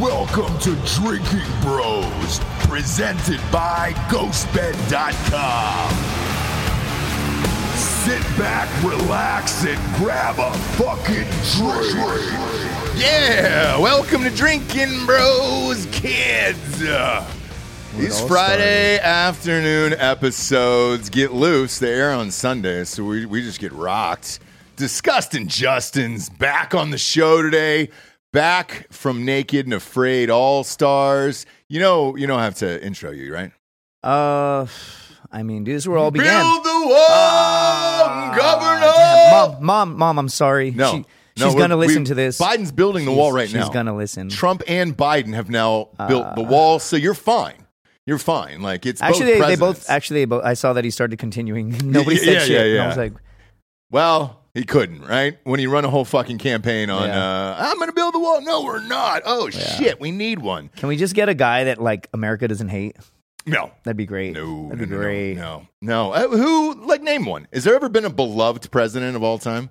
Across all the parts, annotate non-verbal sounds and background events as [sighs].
Welcome to Drinkin Bros, presented by GhostBed.com. Sit back, relax, and grab a fucking drink. Yeah, welcome to Drinkin Bros, kids. Uh, These all Friday afternoon episodes get loose. They air on Sundays, so we, we just get rocked. Disgustin' Justin's back on the show today. Back from Naked and Afraid All Stars. You know, you don't have to intro you, right? Uh, I mean, dude, this is where it all began. Build the wall, Governale. Mom, mom, mom, I'm sorry. No, She- no, she's we're- gonna listen to this. Biden's building the She's- wall right she's now. She's gonna listen. Trump and Biden have now built the wall, so you're fine. You're fine. Like it's Actually, both they, they both. Actually, they both. I saw that he started continuing. [laughs] [laughs] Nobody said yeah, shit. yeah, And yeah. I was like, Well, he couldn't, right? When he run a whole fucking campaign on, Yeah. uh, I'm going to build the wall. No, we're not. Oh shit, we need one. can we just get a guy that like America doesn't hate? No, That'd be great. no, that'd be no, no, great. No, no. Uh, who? Like, name one. Has there ever been a beloved president of all time?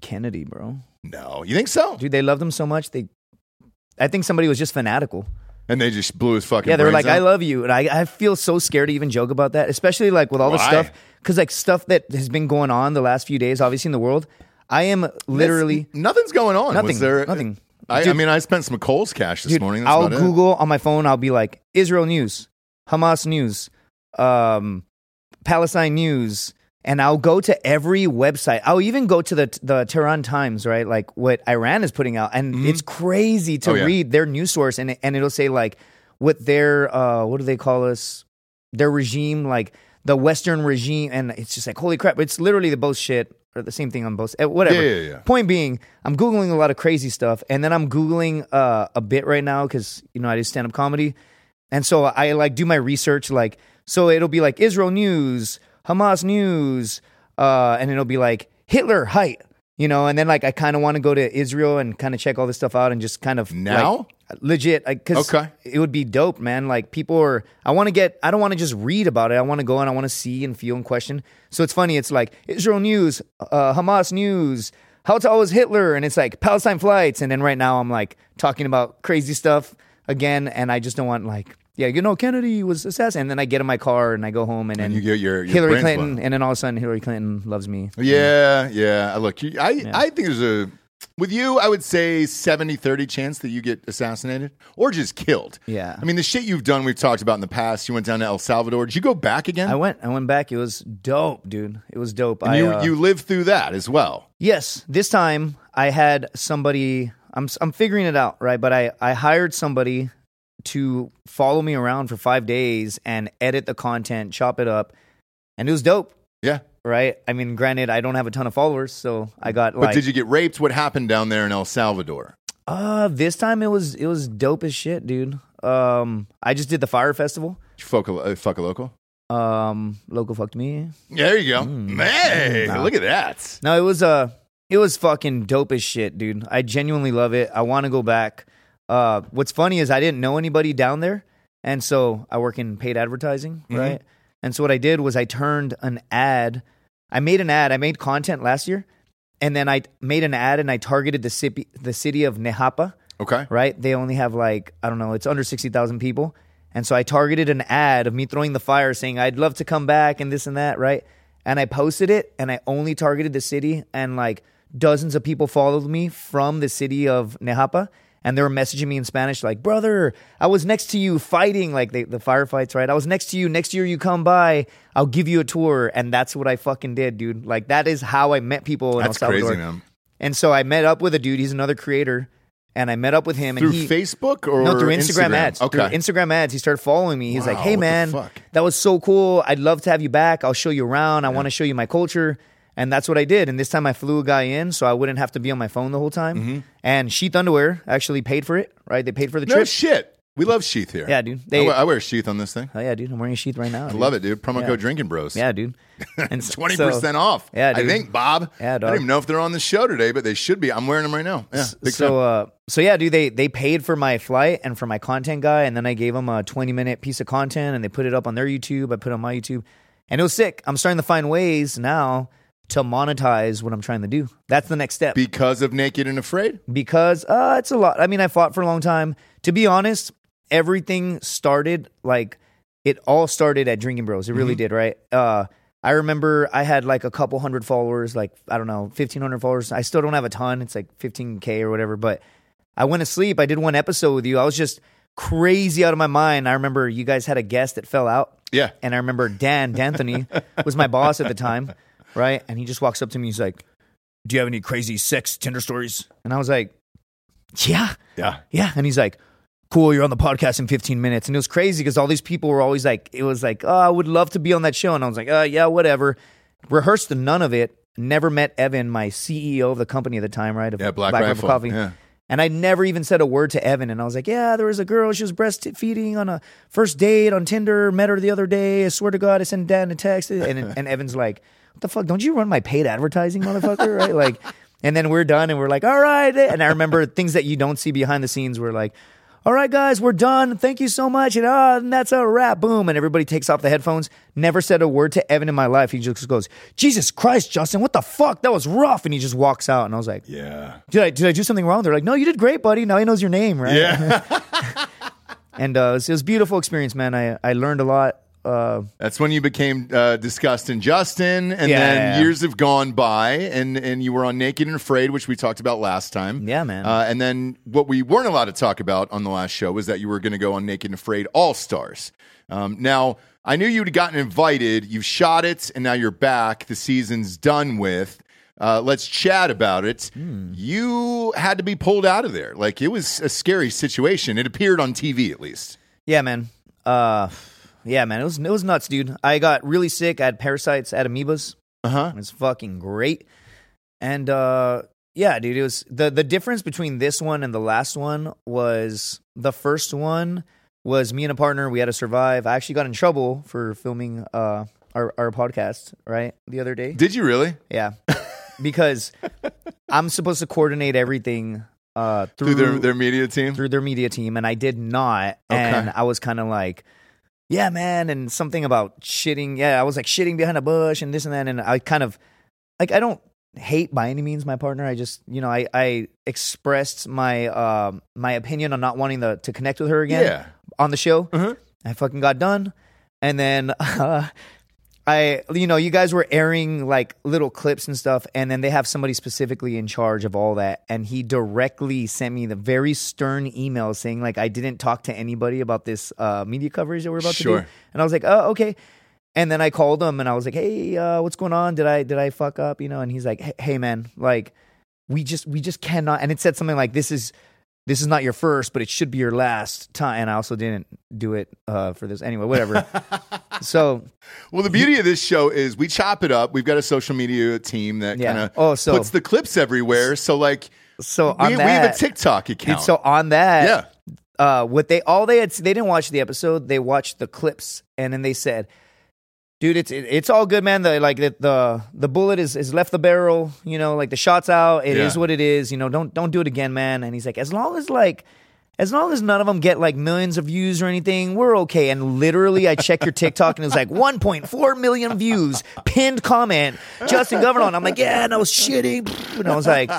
Kennedy, bro. No. You think so? Dude, they loved him so much. They, I think somebody was just fanatical. And they just blew his fucking. Yeah, they were brains like, "I love you," and I, I feel so scared to even joke about that, especially like with all the Why? stuff, because like stuff that has been going on the last few days, obviously in the world. I am literally That's- nothing's going on. Was Nothing, there- nothing. I, I Dude. mean, I spent some Coles cash this dude. morning. That's I'll about it. Google on my phone. I'll be like Israel news, Hamas news, um, Palestine news, and I'll go to every website. I'll even go to the the Tehran Times, right? Like what Iran is putting out, and it's crazy to Oh, yeah. read their news source, and it- and it'll say like what their uh, what do they call us? Their regime, like the Western regime, and it's just like holy crap! It's literally the both shit or the same thing on both. eh, Whatever. Yeah, yeah, yeah. Point being, I'm googling a lot of crazy stuff, and then I'm googling uh, a bit right now because you know I do stand up comedy, and so I like do my research. Like, so it'll be like Israel news, Hamas news, uh, and it'll be like Hitler height, you know, and then like I kind of want to go to Israel and kind of check all this stuff out and just kind of Now? like, legit, because Okay. it would be dope, man. Like people are, I want to get, I don't want to just read about it. I want to go and I want to see and feel and question. So it's funny. It's like Israel news, uh, Hamas news. How tall was Hitler? And it's like Palestine flights. And then right now I'm like talking about crazy stuff again. And I just don't want like, yeah, you know, Kennedy was assassinated. And then I get in my car and I go home and then you get your- your Hillary Clinton. blown. And then all of a sudden Hillary Clinton loves me. Yeah, yeah. Look, you- I I think there's a with you, I would say 70-30 chance that you get assassinated or just killed. Yeah. I mean, the shit you've done, we've talked about in the past. You went down to El Salvador. Did you go back again? I went, I went back. It was dope, dude. It was dope. and I, you uh, you lived through that as well. Yes, this time I had somebody. I'm I'm figuring it out, right? But I I hired somebody to follow me around for five days and edit the content, chop it up, and it was dope, Yeah. right? I mean, granted, I don't have a ton of followers, so I got But like. did you get raped? What happened down there in El Salvador? Uh, this time it was it was dope as shit, dude. Um, I just did the fire festival. Did you fuck a, uh, fuck a local? Um, local fucked me. Yeah, there you go. Hey, Nah. look at that. No, it was uh it was fucking dope as shit, dude. I genuinely love it. I want to go back. Uh what's funny is I didn't know anybody down there, and so I work in paid advertising, Mm-hmm. right? And so what I did was I turned an ad. I made an ad. I made content last year, and then I made an ad and I targeted the city the city of Nejapa, Okay. right? They only have like I don't know, it's under 60,000 people. And so I targeted an ad of me throwing the fire saying I'd love to come back and this and that, right? And I posted it and I only targeted the city and like dozens of people followed me from the city of Nejapa and they were messaging me in Spanish like, "Brother, I was next to you fighting like they, the firefights, right? I was next to you. Next year you come by, I'll give you a tour." And that's what I fucking did, dude. Like that is how I met people in That's El Salvador. crazy, man. And so I met up with a dude, he's another creator, and I met up with him Through and he Facebook or no, through Instagram, ads. Okay. Through Instagram ads. He started following me. He's like, "Hey, man, that was so cool. I'd love to have you back. I'll show you around. I want to show you my culture." And that's what I did. And this time I flew a guy in, so I wouldn't have to be on my phone the whole time. And Sheath Underwear actually paid for it. Right? They paid for the Mm-hmm. no trip. shit. We love sheath here. Yeah, dude. I wear- I wear a sheath on this thing. oh yeah, dude. I'm wearing a sheath right now. I love it, dude. Promo Yeah. code Drinkin Bros. Yeah, dude. [laughs] And s- Twenty so- percent off. Yeah, I dude. think Bob. Yeah, I dog. don't even know if they're on the show today, but they should be. I'm wearing them right now. Yeah, big so uh so yeah dude they they paid for my flight and for my content guy and then i gave them a 20 minute piece of content and they put it up on their youtube i put it on my youtube and it was sick i'm starting to find ways now to monetize what i'm trying to do that's the next step because of Naked and Afraid. because uh it's a lot i mean i fought for a long time to be honest, everything started like it all started at Drinkin Bros. It Mm-hmm. really did, right? Uh, I remember I had like a couple hundred followers, like I don't know, fifteen hundred followers. I still don't have a ton. It's like fifteen k or whatever. But I went to sleep. I did one episode with you. I was just crazy out of my mind. I remember you guys had a guest that fell out. Yeah. And I remember Dan D'Anthony was my boss at the time, [laughs] right? And he just walks up to me. He's like, "Do you have any crazy sex Tinder stories?" And I was like, "Yeah, Yeah. yeah." And he's like, "Cool, you're on the podcast in 15 minutes." And it was crazy because all these people were always like, "It was like, oh, I would love to be on that show," and I was like, "Uh, yeah, whatever." Rehearsed none of it. Never met Evan, my CEO of the company at the time, right? Of Yeah, Black Rifle Rifle, Coffee. yeah. And I never even said a word to Evan. And I was like, yeah, there was a girl. She was breastfeeding on a first date on Tinder. Met her the other day. I swear to God, I sent Dan a text. And, and Evan's like, what the fuck? Don't you run my paid advertising, motherfucker? right? Like, and then we're done and we're like, all right. And I remember things that you don't see behind the scenes were like, all right, guys, we're done. Thank you so much. And, uh, and that's a wrap. Boom. And everybody takes off the headphones. Never said a word to Evan in my life. He just goes, Jesus Christ, Justin, what the fuck? That was rough. And he just walks out. And I was like, Yeah. did I did I do something wrong? They're like, no, you did great, buddy. Now he knows your name, right? Yeah. [laughs] And uh, it, was, it was a beautiful experience, man. I I learned a lot. Uh, That's when you became uh, Disgustin' Justin, and Yeah, then yeah, yeah. years have gone by, and and you were on Naked and Afraid, which we talked about last time. Yeah, man. Uh, and then what we weren't allowed to talk about on the last show was that you were going to go on Naked and Afraid All Stars. Um, now I knew you'd gotten invited. You've shot it, and now you're back. The season's done with. Uh, let's chat about it. Hmm. You had to be pulled out of there. Like it was a scary situation. It appeared on TV, at least. yeah, man. Uh, yeah, man. It was it was nuts, dude. I got really sick. I had parasites. I had amoebas. Uh huh. It was fucking great. And uh, yeah, dude. It was the the difference between this one and the last one was the first one was me and a partner. We had to survive. I actually got in trouble for filming uh our our podcast right the other day. Did you really? Yeah. because I'm supposed to coordinate everything uh, Through through their their media team. through their media team, and I did not. Okay. And I was kind of like, yeah, man, and something about shitting. Yeah, I was like shitting behind a bush and this and that, and I kind of like I don't hate by any means my partner. I just you know I I expressed my um my opinion on not wanting the, to connect with her again Yeah. on the show. Uh-huh. I fucking got done, and then [laughs] uh, I, you know, you guys were airing like little clips and stuff, and then they have somebody specifically in charge of all that, and he directly sent me the very stern email saying like I didn't talk to anybody about this uh, media coverage that we're about Sure. to do, and I was like, oh, okay. And then I called him and I was like, "Hey, uh, what's going on? Did I did I fuck up? You know?" And he's like, "Hey- "Hey, man, like, we just we just cannot." And it said something like, "This is this is not your first, but it should be your last time." And I also didn't do it uh, for this anyway. Whatever. [laughs] so Well, the beauty of this show is we chop it up. We've got a social media team that Yeah. kind of Oh, so- puts the clips everywhere. So, like, so we, on we that, have a TikTok account. so on that, yeah. uh, what they all they had they didn't watch the episode. They watched the clips, and then they said, "Dude, it's it, it's all good, man. The like the the, the bullet is, is left the barrel. You know, like the shot's out. It is Yeah. what it is. You know, don't don't do it again, man." And he's like, "As long as like." As long as none of them get like millions of views or anything, we're okay. And literally, I check your TikTok and it was like 1.4 million views, pinned comment, Justin Governale. And I'm like, yeah, and I was shitting. And I was like,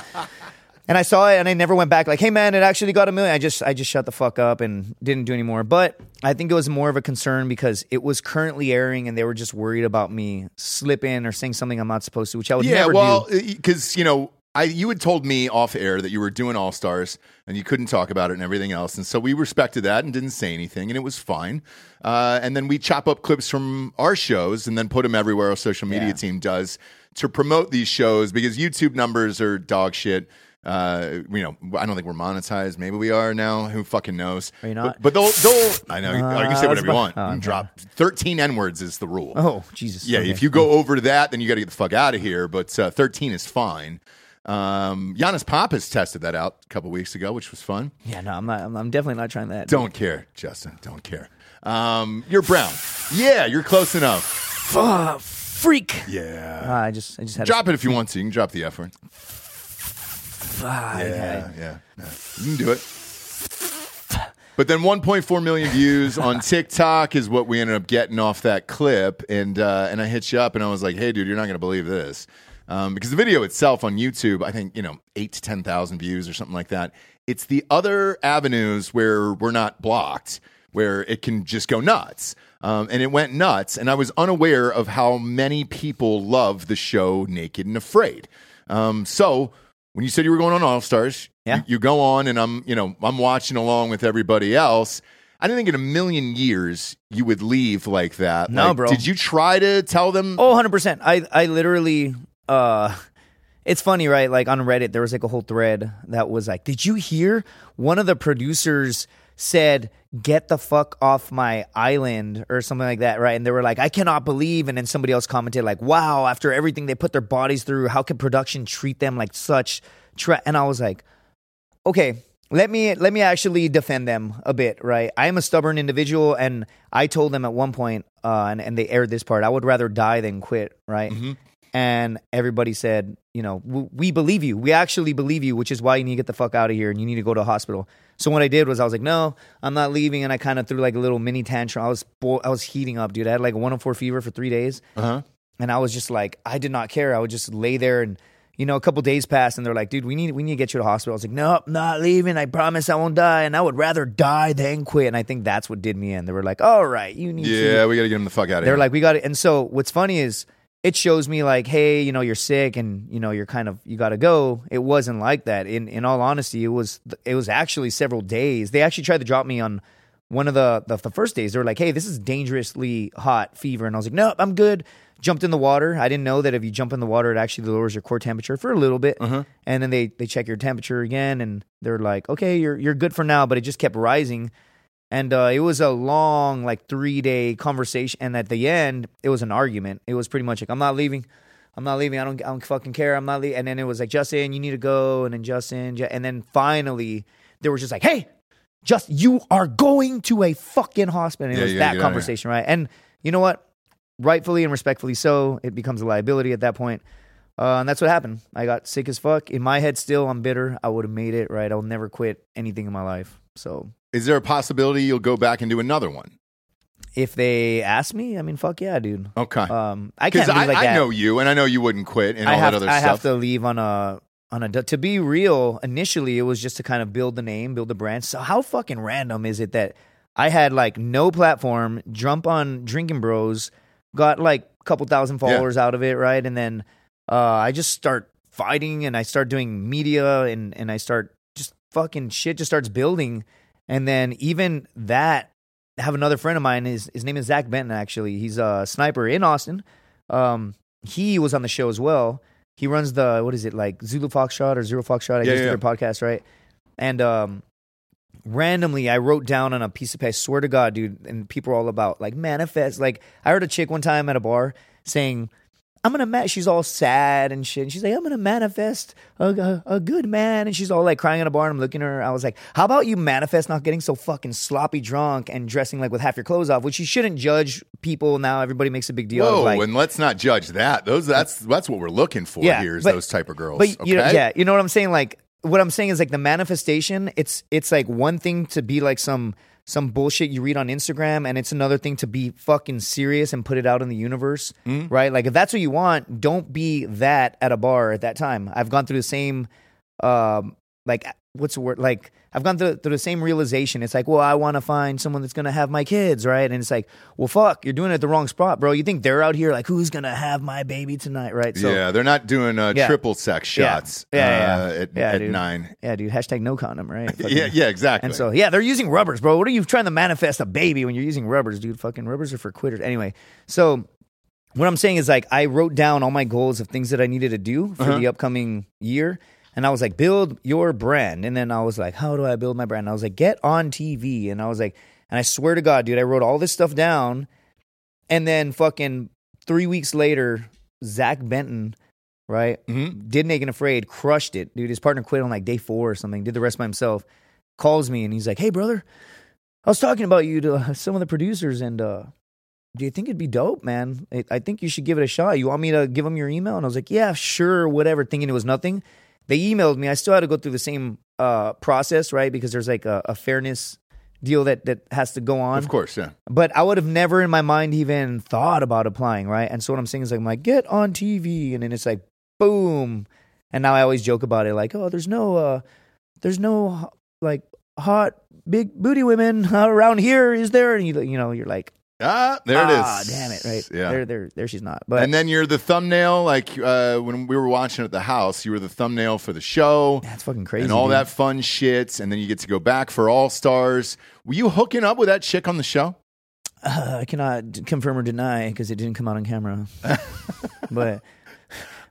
and I saw it and I never went back like, hey man, it actually got a million. I just I just shut the fuck up and didn't do anymore. But I think it was more of a concern because it was currently airing and they were just worried about me slipping or saying something I'm not supposed to, which I would Yeah, never well, do. because, you know, I, you had told me off air that you were doing All Stars and you couldn't talk about it and everything else. And so we respected that and didn't say anything, and it was fine. Uh, and then we chop up clips from our shows and then put them everywhere our social media Yeah. team does to promote these shows because YouTube numbers are dog shit. Uh, you know, I don't think we're monetized. Maybe we are now. Who fucking knows? Are you not? But, but they'll, they'll. I know. you Uh, can say whatever you want. oh, okay. drop thirteen n words is the rule. Oh, Jesus. Yeah, Okay. if you go over that, then you got to get the fuck out of here. But uh, 13 is fine. Um, Yannis Pappas tested that out a couple weeks ago, which was fun. Yeah, no, I'm not I'm, definitely not trying that. Don't care, Justin. Don't care. Um, you're brown. Yeah, you're close enough. Fuck, freak. Yeah. Ah, I just I just had Drop it if you want to. You can drop the F word. Ah, Yeah, yeah, yeah. You can do it. But then 1.4 million views on [laughs] TikTok is what we ended up getting off that clip, and uh, and I hit you up and I was like, "Hey, dude, you're not going to believe this." Um, because the video itself on YouTube, I think, you know, eight to 10,000 views or something like that. It's the other avenues where we're not blocked, where it can just go nuts. Um, and it went nuts. And I was unaware of how many people love the show Naked and Afraid. Um, so when you said you were going on All Stars, Yeah. you, you go on and I'm, you know, I'm watching along with everybody else. I didn't think in a million years you would leave like that. No, Like, bro. Did you try to tell them? Oh, 100%. I, I literally, uh, it's funny, right? Like on Reddit, there was like a whole thread that was like, did you hear? One of the producers said, get the fuck off my island or something like that, right? And they were like, I cannot believe. And then somebody else commented, like, wow, after everything they put their bodies through, how can production treat them like such? Tra-? And I was like, okay let me let me actually defend them a bit right i am a stubborn individual and i told them at one point uh, and, and they aired this part i would rather die than quit right and everybody said you know we believe you we actually believe you which is why you need to get the fuck out of here and you need to go to a hospital so what i did was i was like no i'm not leaving and i kind of threw like a little mini tantrum i was bo- i was heating up dude i had like a 104 fever for three days Uh-huh. and I was just like, I did not care. I would just lay there and you know, a couple days passed and they're like, dude, we need we need to get you to the hospital. I was like, nope, not leaving. I promise I won't die. And I would rather die than quit. And I think that's what did me in. They were like, all right, you need to Yeah, we got to get him the fuck out of here. they're like, we got it. And so what's funny is it shows me like, hey, you know, you're sick and you know you're kind of you got to go. It wasn't like that. In in all honesty, it was it was actually several days. They actually tried to drop me on one of the the, the first days. They were like, hey, this is dangerously hot fever, and I was like, nope, I'm good. Jumped in the water. I didn't know that if you jump in the water, it actually lowers your core temperature for a little bit, uh-huh. and then they they check your temperature again, and they're like, okay, you're you're good for now, but it just kept rising. And uh, it was a long, like three day conversation. And at the end, it was an argument. It was pretty much like, I'm not leaving. I'm not leaving. I don't, I don't fucking care. I'm not leaving. And then it was like, Justin, you need to go. And then Justin, and then finally, they were just like, hey, just you are going to a fucking hospital. And it Yeah, was that get out of conversation, right? And you know what? Rightfully and respectfully so, it becomes a liability at that point. Uh, and that's what happened. I got sick as fuck. In my head, still, I'm bitter. I would have made it, right? I'll never quit anything in my life. So Is there a possibility you'll go back and do another one? if they ask me, I mean, fuck yeah, dude. Okay. Um, I Because can't I, like I that. know you, and I know you wouldn't quit and all I have, that other I stuff. have to leave on a on a to be real. Initially, it was just to kind of build the name, build the brand. So how fucking random is it that I had like no platform, jump on Drinkin Bros, got like a couple thousand followers out of it, right? And then uh, I just start fighting and I start doing media and and I start just fucking shit just starts building. And then even that, I have another friend of mine. His his name is Zach Benton. Actually, he's a sniper in Austin. Um, he was on the show as well. He runs the what is it like Zulu Foxtrot or Zero Foxtrot? I Yeah, guess yeah. their podcast, right? And um, randomly, I wrote down on a piece of paper. Swear to God, dude, and people are all about like manifest. Like I heard a chick one time at a bar saying. I'm gonna. Ma-, she's all sad and shit. And she's like, "I'm gonna manifest a, a, a good man," and she's all like crying in a bar. And I'm looking at her. I was like, "How about you manifest not getting so fucking sloppy drunk and dressing like with half your clothes off?" Which you shouldn't judge people now. Everybody makes a big deal. Whoa, of like, and let's not judge that. Those that's that's what we're looking for Yeah, here is but- those type of girls. But okay? you know, yeah, you know what I'm saying? Like what I'm saying is like the manifestation, it's it's like one thing to be like some some bullshit you read on Instagram and it's another thing to be fucking serious and put it out in the universe, Mm-hmm. right? Like if that's what you want, don't be that at a bar at that time. I've gone through the same um like what's the word like I've gone through, through the same realization. It's like, well, I want to find someone that's gonna have my kids, right? And it's like, well, fuck, you're doing it at the wrong spot, bro. You think they're out here like, who's gonna have my baby tonight, right? So, yeah, they're not doing uh, Yeah. triple sex shots Yeah, yeah, uh, yeah. at, Yeah, at nine. Yeah, dude. Hashtag no condom, right? [laughs] Fucking- Yeah, yeah, exactly. And so, yeah, they're using rubbers, bro. What are you trying to manifest a baby when you're using rubbers, dude? Fucking rubbers are for quitters. Anyway, so what I'm saying is like I wrote down all my goals of things that I needed to do for Uh-huh. the upcoming year. And I was like, build your brand. And then I was like, how do I build my brand? And I was like, get on TV. And I was like, and I swear to God, dude, I wrote all this stuff down. And then fucking three weeks later, Zach Benton, right? Mhm. Did Naked and Afraid, crushed it. Dude, his partner quit on like day four or something, did the rest by himself. Calls me and he's like, hey, brother, I was talking about you to uh, some of the producers and, uh, do you think it'd be dope, man? I, I think you should give it a shot. You want me to give them your email? And I was like, yeah, sure, whatever, thinking it was nothing. They emailed me. I still had to go through the same uh, process, right? Because there's like a, a fairness deal that, that has to go on. of course, yeah. But I would have never in my mind even thought about applying, right? And so what I'm saying is like, I'm like, get on TV. And then it's like, boom. And now I always joke about it, like, oh, there's no, uh, there's no like hot big booty women [laughs] around here, is there? And you, you know, you're like, Ah, there it is. ah, damn it, right? Yeah. there, there, there. She's not. But and then you're the thumbnail, like uh, when we were watching at the house, you were the thumbnail for the show. that's fucking crazy. and all dude. that fun shit, and then you get to go back for All Stars. Were you hooking up with that chick on the show? Uh, I cannot d- confirm or deny because it didn't come out on camera. [laughs] but,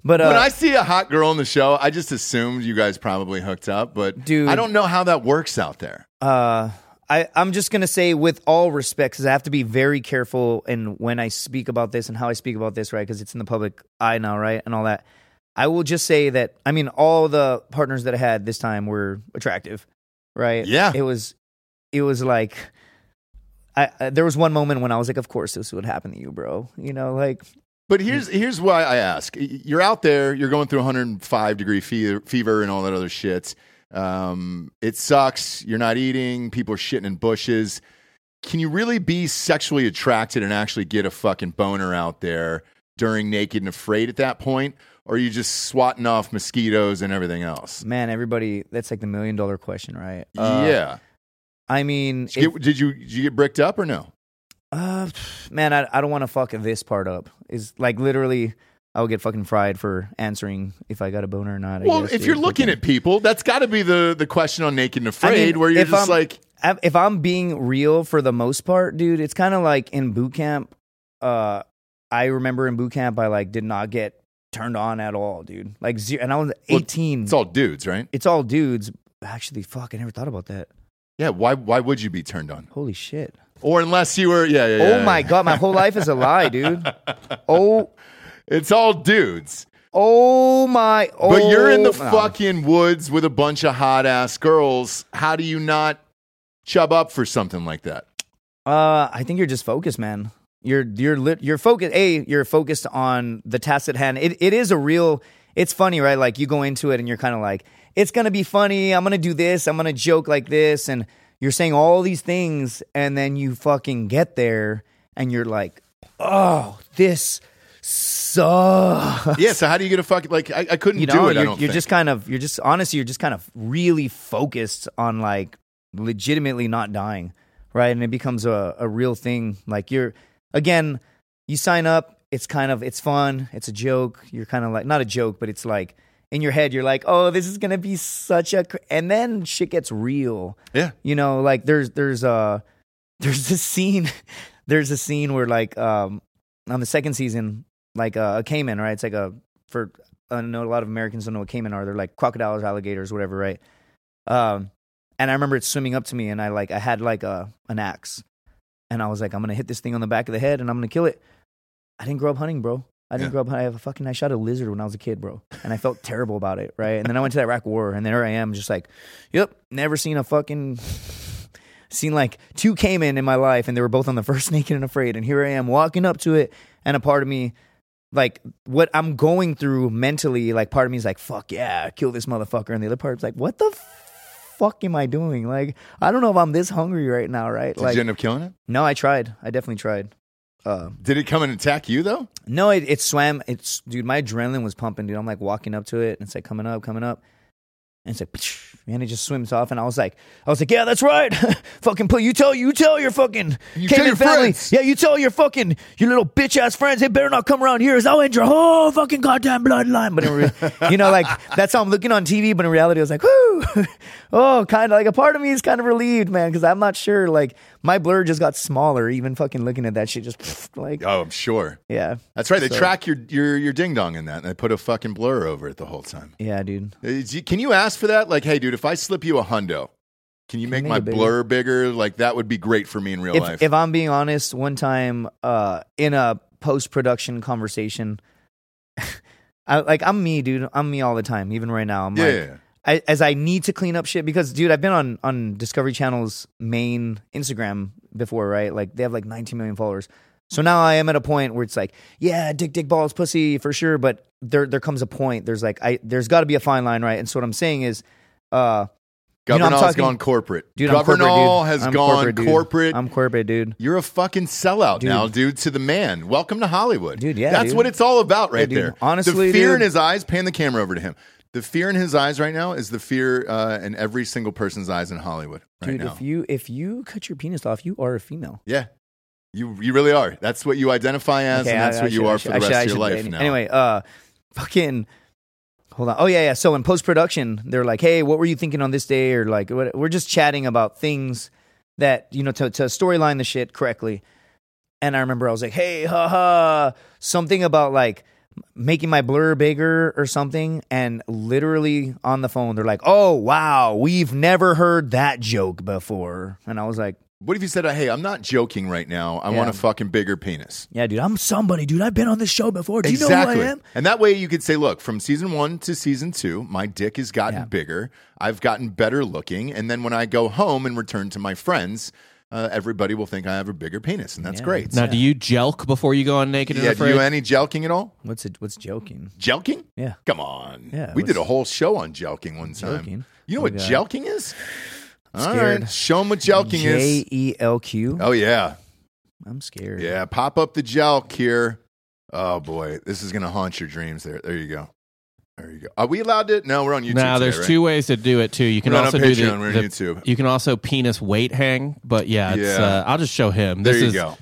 but uh, when I see a hot girl on the show, I just assumed you guys probably hooked up, but Dude. I don't know how that works out there. uh, I, I'm just gonna say, with all respect, because I have to be very careful and when I speak about this and how I speak about this, right? Because it's in the public eye now, right, and all that. I will just say that I mean, all the partners that I had this time were attractive, right? Yeah. it was, it was like, I, I there was one moment when I was like, of course this would happen to you, bro. You know, like But here's here's why I ask: You're out there, you're going through 105 degree fe- fever and all that other shit. Um, it sucks. You're not eating. People are shitting in bushes. Can you really be sexually attracted and actually get a fucking boner out there during Naked and Afraid at that point, or are you just swatting off mosquitoes and everything else? man, everybody, that's like the million dollar question, right? Uh, yeah. I mean, Did you, if- get, did you did you get bricked up or no? Uh, man, I, I don't want to fuck this part up. Is like literally, I'll get fucking fried for answering if I got a boner or not. I Well, guess, if you're looking at people, that's got to be the the question on Naked and I Afraid, mean, where you're just I'm- like, if I'm being real for the most part, dude, it's kind of like in boot camp. Uh, I remember in boot camp, I like did not get turned on at all, dude. Like zero, and I was 18. it's all dudes, right? it's all dudes. Actually, fuck, I never thought about that. Yeah, why why would you be turned on? Holy shit. Or unless you were, yeah, yeah. Oh yeah. my god, my whole life is a lie, dude. [laughs] Oh, It's all dudes. oh my. Oh, But you're in the no. fucking woods with a bunch of hot ass girls. How do you not chub up for something like that? Uh, I think you're just focused, man. You're you're lit, you're focused. A, you're focused on the task at hand. It it is a real. It's funny, right? Like you go into it and you're kind of like, it's gonna be funny. I'm gonna do this. I'm gonna joke like this, and you're saying all these things, and then you fucking get there, and you're like, oh, this sucks. Yeah, so how do you get a fucking like I, I couldn't You do it, you're, you're just kind of, you're just honestly, you're just kind of really focused on like legitimately not dying, right? And it becomes a, a real thing. Like you're, again, you sign up, it's kind of, it's fun, it's a joke. You're kind of like, not a joke, but it's like in your head, you're like, oh, this is gonna be such a, cr-. and then shit gets real. Yeah. You know, like there's, there's a, [laughs] there's this scene, [laughs] there's a scene where like, um, on the second season, like uh, a caiman, right? It's like a for I know a lot of Americans don't know what caiman are. They're like crocodiles, alligators, whatever, right? Um, and I remember it swimming up to me, and I like I had like a an axe, and I was like, I'm gonna hit this thing on the back of the head, and I'm gonna kill it. I didn't grow up hunting, bro. I didn't Yeah. grow up. I have a fucking. I shot a lizard when I was a kid, bro, and I felt terrible about it, right? And then I went to the Iraq War, and there I am, just like, yep, never seen a fucking. Seen like two caiman in my life, and they were both on the first [laughs] Naked and Afraid, and here I am walking up to it, and a part of me like what I'm going through mentally, like part of me is like, fuck yeah, kill this motherfucker. And the other part's like, what the fuck am I doing? Like, I don't know if I'm this hungry right now, right? Did like, you end up killing it? no, I tried. I definitely tried. Uh, Did it come and attack you though? no, it, it swam. It's, dude, my adrenaline was pumping, dude. I'm like walking up to it and it's like coming up, coming up. And it's like, and it just swims off. And I was like, I was like, yeah, that's right. [laughs] fucking put, you tell, you tell your fucking You caiman tell your family. friends. Yeah, you tell your fucking, your little bitch ass friends, they better not come around here. I'll end your whole fucking goddamn bloodline. But in re- [laughs] you know, like, that's how I'm looking on TV. But in reality, I was like, whoo. [laughs] oh, kind of like a part of me is kind of relieved, man. Cause I'm not sure. Like, my blur just got smaller, even fucking looking at that shit. Just [laughs] like, Oh, I'm sure. yeah. That's right. They So- track your your your ding dong in that, and they put a fucking blur over it the whole time. Yeah, dude. Uh, Can you ask for that? Like, hey, dude, if I slip you a hundo, can you make make my bigger? blur bigger? Like, that would be great for me in real if, life. if I'm being honest, one time uh, in a post production conversation, [laughs] I, like I'm me, dude. I'm me all the time, even right now. I'm yeah, like, yeah, yeah. I, as I need to clean up shit because, dude, I've been on on Discovery Channel's main Instagram before, right? Like they have like 19 million followers. So now I am at a point where it's like, yeah, dick, dick, balls, pussy for sure. But there there comes a point. There's like I there's got to be a fine line, right? And so what I'm saying is, uh, You know, talking- gone corporate. Dude, I'm corporate, dude. has I'm gone corporate, dude. corporate. I'm corporate, dude. You're a fucking sellout now, dude, to the man. Welcome to Hollywood. Dude, yeah, That's dude. what it's all about right dude. there. Honestly, the fear dude. in his eyes, pan the camera over to him. The fear in his eyes right now is the fear uh, in every single person's eyes in Hollywood right Dude, now. if you if you cut your penis off, you are a female. yeah. You, you really are. That's what you identify as, Okay, and that's I- what I you are I for the rest should- of your life any- now. Anyway, uh, fucking. Hold on. Oh yeah, yeah. So in post production, they're like, "Hey, what were you thinking on this day?" Or like, what, we're just chatting about things that you know to to storyline the shit correctly. And I remember I was like, "Hey, haha," something about like making my blur bigger or something. And literally on the phone, they're like, "Oh wow, we've never heard that joke before." And I was like, what if you said, hey, I'm not joking right now. I Yeah. want a fucking bigger penis? "Yeah, dude, I'm somebody, dude. I've been on this show before. Do you know who I am?" And that way you could say, look, from season one to season two, my dick has gotten Yeah. bigger. I've gotten better looking. And then when I go home and return to my friends, uh, everybody will think I have a bigger penis. And that's Yeah. great. Now, do you jelq before you go on Naked and yeah, do Afraid? you any jelqing at all? What's it? What's joking? Jelqing? Yeah. Come on. Yeah, We did what's- a whole show on jelqing one time. Jelqing? You know Oh, what God. jelqing is? All scared. right. Show them what jelqing J is. E L Q. Oh, yeah. I'm scared. Yeah. Pop up the jelq here. Oh, boy. This is going to haunt your dreams there. There you go. There you go. Are we allowed to? No, we're on YouTube. Now, today, there's right? two ways to do it too. You can We're not also on do Patreon, the, we're on the- YouTube. You can also penis weight hang, but yeah, it's, Yeah. Uh, I'll just show him. There This you is go.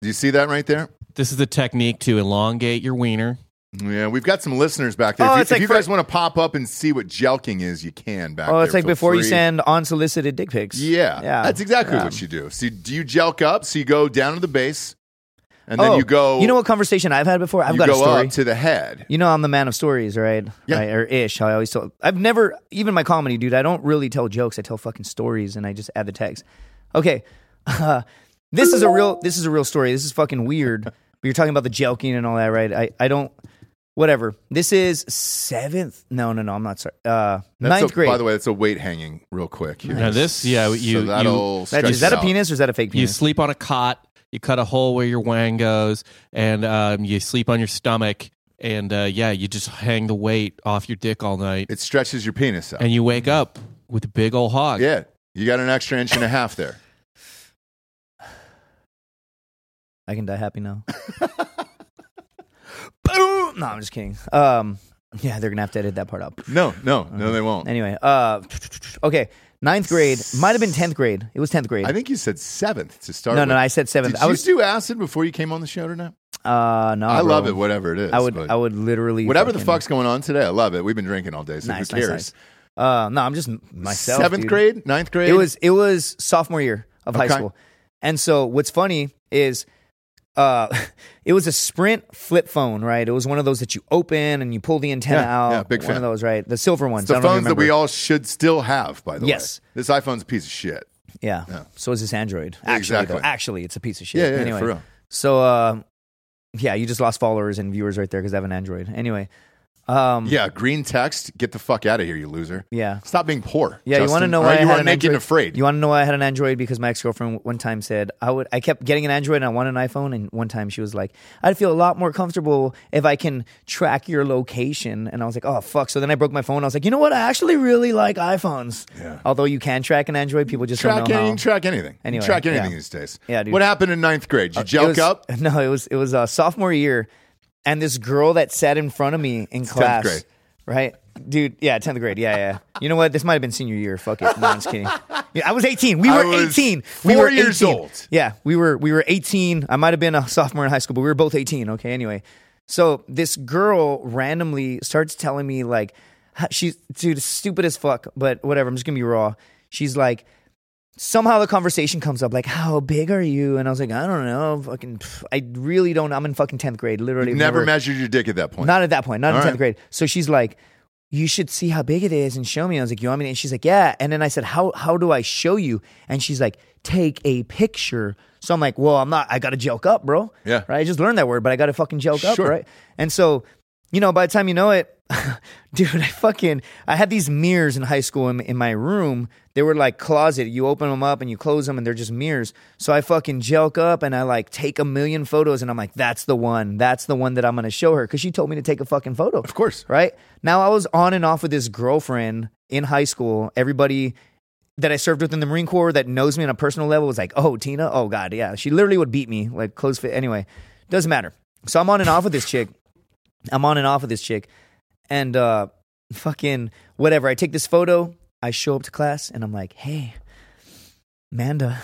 Do you see that right there? this is the technique to elongate your wiener. Yeah, we've got some listeners back there. Oh, if you, it's if like you for- guys want to pop up and see what jelqing is, you can back Oh, there. it's like for before you free. send unsolicited dick pics. Yeah, Yeah. that's exactly Yeah. what you do. So, do you jelq up? So you go down to the base, and then oh, you go. You know what conversation I've had before? I've you got a go story. up to the head. you know, I'm the man of stories, right? Yeah. Right, or ish. How I always tell. I've never, even my comedy, dude. I don't really tell jokes. I tell fucking stories, and I just add the text. Okay, uh, [laughs] this is a real. This is a real story. This is fucking weird. but [laughs] you're talking about the jelqing and all that, right? I, I don't. Whatever. This is seventh. No, no, no. I'm not sorry. Uh, That's ninth a, grade. By the way, it's a weight hanging real quick. Here. Now this, yeah, you so that'll That- is that a out. penis or is that a fake penis? you sleep on a cot, you cut a hole where your wang goes, and um, you sleep on your stomach, and uh, yeah, you just hang the weight off your dick all night, It stretches your penis out. and you wake up with a big old hog. yeah, you got an extra inch and a half there. I can die happy now. [laughs] [laughs] Boom! No, I'm just kidding. Um, yeah, they're gonna have to edit that part out. No, no, no, they won't. Anyway, uh, okay, ninth grade might have been tenth grade. It was tenth grade. I think you said seventh to start. no, with. no, I said seventh. Did I you was do acid before you came on the show tonight? uh, no, I bro. love it, whatever it is. I would, I would literally whatever the fuck's going on today, I love it. We've been drinking all day, so Nice, who cares? nice. Uh, no, I'm just myself. Seventh dude. grade, ninth grade. It was it was sophomore year of high school, and so what's funny is, uh, [laughs] it was a Sprint flip phone, right? It was one of those that you open and you pull the antenna Yeah, out. yeah, big one fan. of those, right? The silver ones. the I don't know if you phones that we all should still have. By the Yes. way, this iPhone's a piece of shit. Yeah. Yeah. So is this Android? Actually, Exactly. though, actually, it's a piece of shit. Yeah, yeah, anyway, for real. So, uh, yeah, you just lost followers and viewers right there because I have an Android. Anyway, um, Yeah, green text. Get the fuck out of here, you loser. yeah. Stop being poor. Yeah, you want to know why I you had are an naked Android? and afraid. You want to know why I had an Android? Because my ex girlfriend one time said I would. I kept getting an Android and I wanted an iPhone. And one time she was like, "I'd feel a lot more comfortable if I can track your location." And I was like, "Oh fuck!" So then I broke my phone. I was like, "You know what? I actually really like iPhones. Yeah. Although you can track an Android, people just track don't know anything. how." Track anything. You Anyway, track anything yeah. these days. Yeah, dude. What happened in ninth grade? Did you It jelq was- up? [laughs] No, it was it was uh, sophomore year, and this girl that sat in front of me in class, grade. right, dude? Yeah, tenth grade. Yeah, yeah. You know what? This might have been senior year. Fuck it. No, I'm just kidding. Yeah, I was 18. We I were was 18. We four were years 18. old. Yeah, we were we were 18. I might have been a sophomore in high school, but we were both 18. Okay, anyway. So this girl randomly starts telling me like, she's dude stupid as fuck, but whatever. I'm just gonna be raw. She's like, somehow the conversation comes up like, how big are you? And I was like, I don't know, fucking, pff, I really don't. I'm in fucking tenth grade, literally. You never measured your dick at that point. Not at that point, not in 10th right. grade. So she's like, you should see how big it is and show me. I was like, you want me? to-" And she's like, yeah. And then I said, how, how do I show you? And she's like, take a picture. So I'm like, well, I'm not, I got to joke up, bro. Yeah. Right. I just learned that word, but I got to fucking joke up. Right. And so, you know, by the time you know it, [laughs] dude, I fucking, I had these mirrors in high school in, in my room. They were like closet. You open them up and you close them and they're just mirrors. So I fucking joke up and I like take a million photos and I'm like, that's the one. That's the one that I'm to show her. Cause she told me to take a fucking photo. Of course. Right. Now I was on and off with this girlfriend in high school, everybody that I served with in the Marine Corps that knows me on a personal level was like, "Oh, Tina, oh god, yeah." She literally would beat me like close fit. Anyway, doesn't matter. So I'm on and off with this chick. I'm on and off with this chick, and uh, fucking whatever. I take this photo. I show up to class, and I'm like, "Hey, Amanda,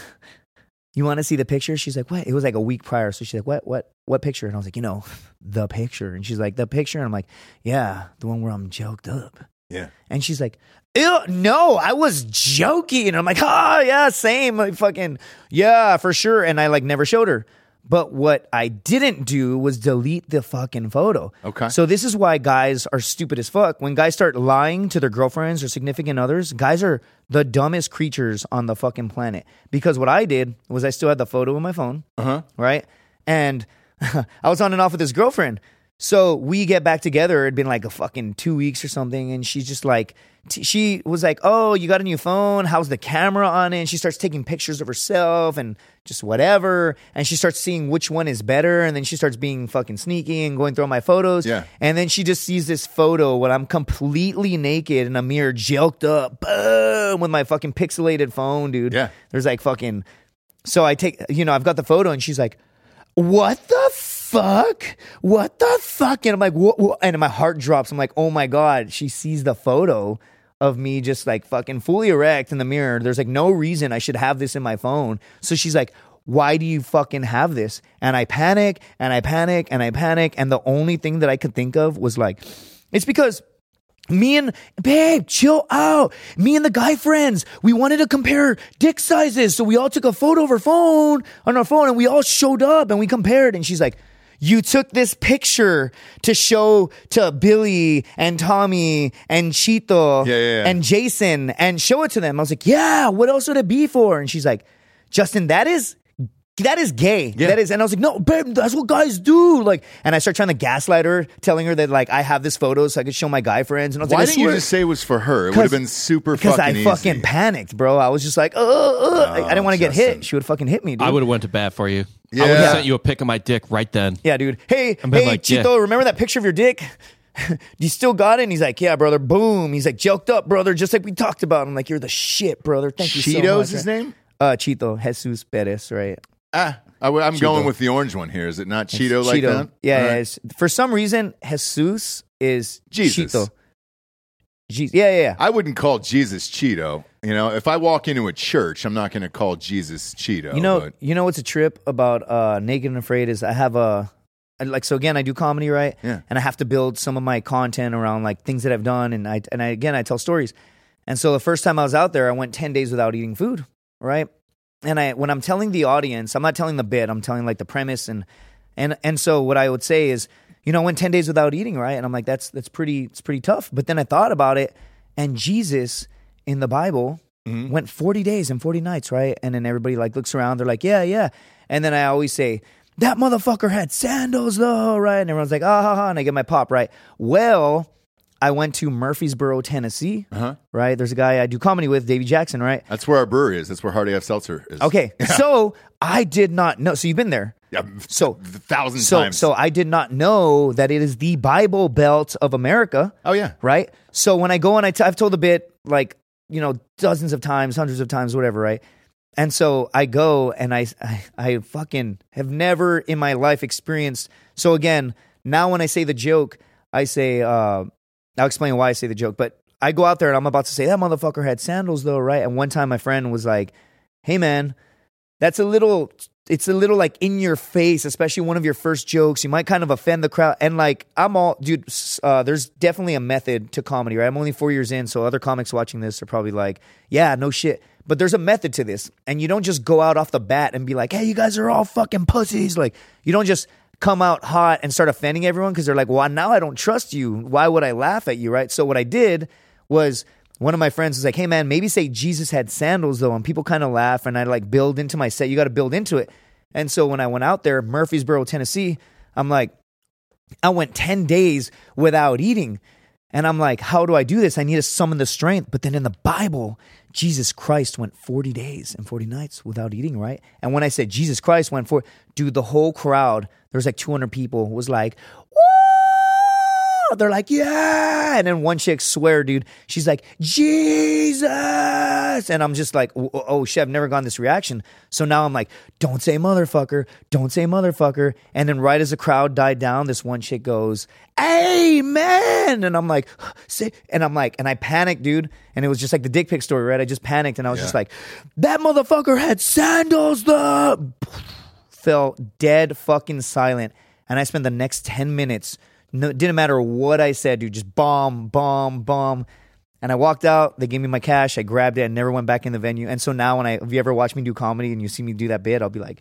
you want to see the picture?" She's like, "What?" It was like a week prior, so she's like, "What? What? What picture?" And I was like, "You know, the picture." And she's like, "The picture?" And I'm like, "Yeah, the one where I'm joked up." Yeah. And she's like, Ew, no, I was joking. And I'm like, oh, yeah, same. Like, fucking, yeah, for sure. And I like never showed her. But what I didn't do was delete the fucking photo. Okay. So this is why guys are stupid as fuck. When guys start lying to their girlfriends or significant others, guys are the dumbest creatures on the fucking planet. Because what I did was I still had the photo in my phone. Uh-huh. Right. And [laughs] I was on and off with this girlfriend. So we get back together. It'd been like a fucking two weeks or something, and she's just like, t- she was like, "Oh, you got a new phone? How's the camera on it?" And she starts taking pictures of herself and just whatever, and she starts seeing which one is better, and then she starts being fucking sneaky and going through all my photos. Yeah. and then she just sees this photo when I'm completely naked in a mirror, joked up, boom, with my fucking pixelated phone, dude. Yeah. there's like fucking. So I take, you know, I've got the photo, and she's like, "What the fuck? What the fuck?" And I'm like, "What?" what? And my heart drops. I'm like, "Oh my god!" She sees the photo of me just like fucking fully erect in the mirror. There's like no reason I should have this in my phone. So she's like. Why do you fucking have this? And I panic and I panic and I panic. And the only thing that I could think of was like, it's because me and babe, chill out. Me and the guy friends, we wanted to compare dick sizes. So we all took a photo of our phone on our phone and we all showed up and we compared. And she's like, you took this picture to show to Billy and Tommy and Chito Yeah, yeah, yeah. and Jason and show it to them. I was like, yeah, what else would it be for? And she's like, Justin, that is that is gay. Yeah. That is, and I was like, no, babe, that's what guys do. Like, and I start trying to gaslight her, telling her that like I have this photo so I could show my guy friends. And I was Why like, I didn't you just say it was for her? It would have been super because fucking I easy. fucking panicked, bro. I was just like, uh, uh. I- I didn't want to get Justin. hit. She would fucking hit me, dude. I would have went to bat for you. Yeah. I would have sent you a pic of my dick right then. yeah, dude. Hey, And been hey, like, Chito, yeah. remember that picture of your dick? [laughs] you still got it? And he's like, yeah, brother. Boom. He's like, joked up, brother, just like we talked about. I'm like, you're the shit, brother. Thank you so much. Cheeto's his right? name? Uh, Chito, Jesus Perez, right? Ah, I, am going with the orange one here. Is it not Cheeto like Cheeto. that? Yeah, All yeah, it's- for some reason, Jesus is Jesus. Cheeto. Je- yeah, yeah, yeah. I wouldn't call Jesus Cheeto. You know, if I walk into a church, I'm not going to call Jesus Cheeto. You know, but- you know what's a trip about uh, Naked and Afraid is I have a like so again I do comedy right, Yeah. and I have to build some of my content around like things that I've done, and I and I again I tell stories, and so the first time I was out there, I went ten days without eating food, right, and I when I'm telling the audience, I'm not telling the bit, I'm telling like the premise, and and and so what I would say is, you know, I went ten days without eating, right, and I'm like that's that's pretty it's pretty tough, but then I thought about it, and Jesus in the Bible went 40 days and 40 nights, right? And then everybody like looks around, they're like, yeah, yeah. And then I always say, that motherfucker had sandals though, right? And everyone's like, ah, ha, ha. And I get my pop, right? Well, I went to Murfreesboro, Tennessee, Uh-huh. right? There's a guy I do comedy with, Davey Jackson, right? That's where our brewery is. That's where HardAF Seltzer is. Okay. [laughs] So I did not know. So you've been there. Yeah, So- a thousand So, times. so I did not know that it is the Bible Belt of America. oh yeah, right? So when I go and I t- I've told the bit like you know dozens of times, hundreds of times, whatever, right? And so I go and I, I I fucking have never in my life experienced. So again, now when I say the joke, I say uh, I'll explain why I say the joke, but I go out there and I'm about to say that motherfucker had sandals though, right? And one time my friend was like, "Hey man, that's a little it's a little like in your face especially one of your first jokes. You might kind of offend the crowd. And like i'm all dude uh, there's definitely a method to comedy right? I'm only four years in so other comics watching this are probably like yeah no shit. But there's a method to this and you don't just go out off the bat and be like hey you guys are all fucking pussies. Like you don't just come out hot and start offending everyone because they're like well now i don't trust you why would i laugh at you right so what i did was one of my friends was like, "Hey man, maybe say Jesus had sandals though," and people kind of laugh, and I like build into my set. You got to build into it. And so when I went out there, Murfreesboro, Tennessee, I'm like, I went ten days without eating, and I'm like, how do I do this? I need to summon the strength. But then in the Bible, Jesus Christ went 40 days and 40 nights without eating, right? And when I said Jesus Christ went for, dude, the whole crowd, there was like 200 people, was like, they're like, yeah. And then one chick swear, dude, she's like, Jesus. And I'm just like, oh, oh shit, I've never gotten this reaction. So now I'm like, don't say motherfucker, don't say motherfucker. And then right as the crowd died down, this one chick goes, Amen. And I'm like, [gasps] say, and I'm like, and I panicked, dude. And it was just like the dick pic story, right? I just panicked and I was just like, that motherfucker had sandals, the [sighs] fell dead fucking silent. And I spent the next 10 minutes, no, didn't matter what I said, dude, just bomb, bomb, bomb. And I walked out, they gave me my cash, I grabbed it, and never went back in the venue. And so now when I, if you ever watch me do comedy and you see me do that bit, I'll be like,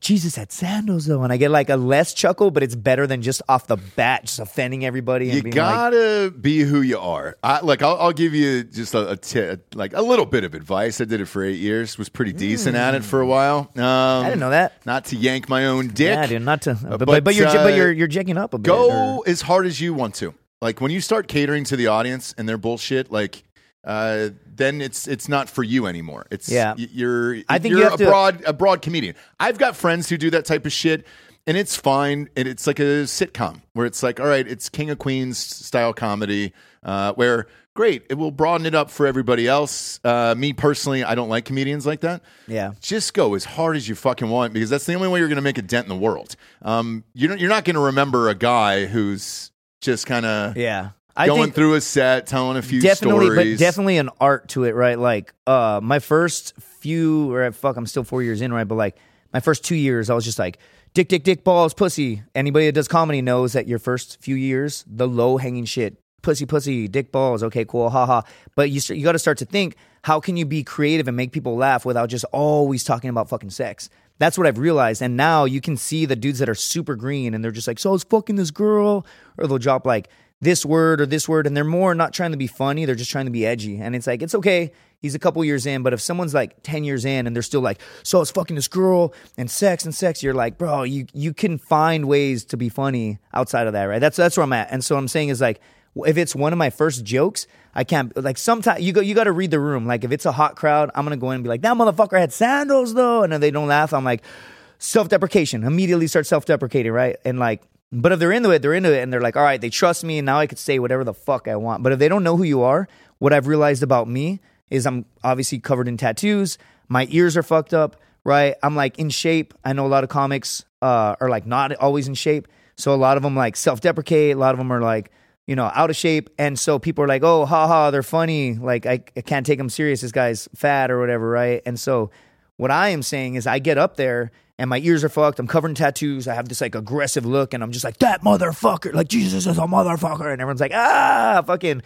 Jesus had sandals though. And I get like a less chuckle, but it's better than just off the bat, just offending everybody. And You being gotta be who you are. I, like I'll, I'll give you just a, a ti- like a little bit of advice. I did it for eight years. Was pretty decent at it for a while. Um, I Hmm. didn't know that. Not to yank my own dick. yeah, dude, not to, but, but, but, but you're, uh, but you're, you're jacking up a bit. Go or- as hard as you want to. Like when you start catering to the audience and their bullshit, like uh, then it's it's not for you anymore. It's Yeah. you're I think you're you a to- broad a broad comedian. I've got friends who do that type of shit. And it's fine. And it's like a sitcom where it's like, all right, it's King of Queens style comedy, uh, where great, it will broaden it up for everybody else. Uh, me personally, I don't like comedians like that. Yeah. Just go as hard as you fucking want because that's the only way you're going to make a dent in the world. Um, you're, you're not going to remember a guy who's just kind of yeah. I going through a set, telling a few definitely stories. but definitely an art to it right like uh my first few or fuck i'm still four years in right but like my first two years i was just like dick dick dick balls pussy anybody that does comedy knows that your first few years the low hanging shit pussy pussy dick balls okay cool haha but you st- you got to start to think how can you be creative and make people laugh without just always talking about fucking sex that's what I've realized. And now you can see the dudes that are super green and they're just like, so I was fucking this girl. Or they'll drop like this word or this word. And they're more not trying to be funny. They're just trying to be edgy. And it's like, it's okay. He's a couple years in. But if someone's like 10 years in and they're still like, so I was fucking this girl and sex and sex, you're like, bro, you, you can find ways to be funny outside of that, right? That's, that's where I'm at. And so I'm saying is like, if it's one of my first jokes, I can't like sometimes you go you got to read the room. Like if it's a hot crowd, I'm gonna go in and be like that motherfucker had sandals though, and then they don't laugh. I'm like self deprecation. Immediately start self deprecating, right? And like, but if they're into it, they're into it, and they're like, all right, they trust me, and now I could say whatever the fuck I want. But if they don't know who you are, what I've realized about me is I'm obviously covered in tattoos. My ears are fucked up, right? I'm like in shape. I know a lot of comics uh, are like not always in shape, so a lot of them like self deprecate. A lot of them are like you know, out of shape. And so people are like, oh, haha, they're funny. Like, I, I can't take them serious. This guy's fat or whatever, right? And so what I am saying is I get up there and my ears are fucked. I'm covered in tattoos. I have this like aggressive look and I'm just like, that motherfucker. Like, Jesus is a motherfucker. And everyone's like, ah, fucking.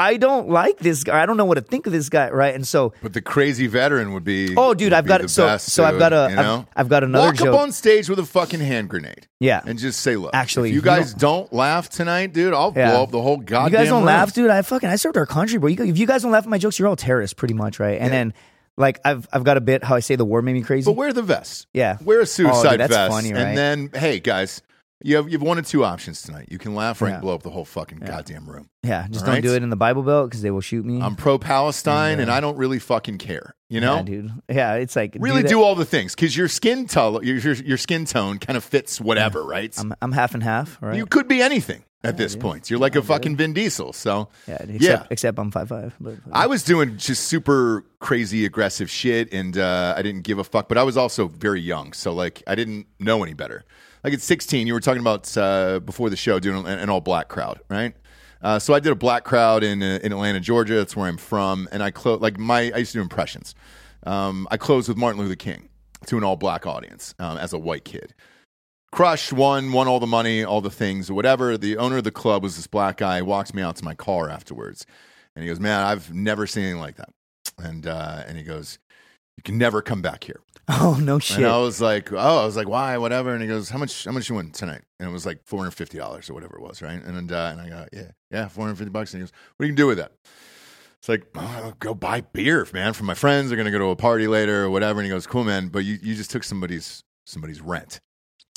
I don't like this guy. I don't know what to think of this guy, right? And so, But the crazy veteran would be. Oh, dude, I've got- so- best, so I've got a- you I've- I've got another Walk joke. up on stage with a fucking hand grenade. Yeah. and just say, "Look, Actually, you you guys don't, laugh tonight, dude, I'll Yeah. blow up the whole goddamn." You guys don't room." laugh, dude. I fucking I served our country, bro. You, if you guys don't laugh at my jokes, you're all terrorists, pretty much, right? And then, like, I've I've got a bit how I say the war made me crazy. But wear the vest. Yeah. Wear a Oh, suicide dude, that's vest. funny, right? And then, hey, guys, you have, you have one of two options tonight. You can laugh or Yeah. blow up the whole fucking goddamn room. yeah, just All don't right. do it in the Bible Belt because they will shoot me. I'm pro Palestine and I don't really fucking care. You know? yeah, dude. Yeah, it's like Really that- do all the things because your skin tone, your, your, your skin tone kind of fits whatever, right? I'm I'm half and half, right? You could be anything at this point. You're like a fucking Vin Diesel. So, yeah, except, yeah. except I'm five five. But I was doing just super crazy aggressive shit and uh, I didn't give a fuck, but I was also very young. So, like, I didn't know any better. Like, at 16, you were talking about uh, before the show doing an, an all black crowd, right? Uh, so I did a black crowd in uh, in Atlanta, Georgia. That's where I'm from, and I close like my I used to do impressions. Um, I closed with Martin Luther King to an all black audience um, as a white kid. Crushed, won, won all the money, all the things, whatever. The owner of the club was this black guy. Walks me out to my car afterwards, and he goes, "Man, I've never seen anything like that." And uh, and he goes, "You can never come back here." [laughs] oh no shit. And I was like, "Oh," I was like, "Why?" Whatever. And he goes, "How much? How much you win tonight?" And it was like four hundred fifty dollars or whatever it was, right? And uh, and I go, "Yeah, yeah, four hundred fifty bucks." And he goes, "What are you do with that?" It's like, oh, go buy beer, man, for my friends. They're gonna go to a party later or whatever. And he goes, "Cool, man, but you, you just took somebody's somebody's rent."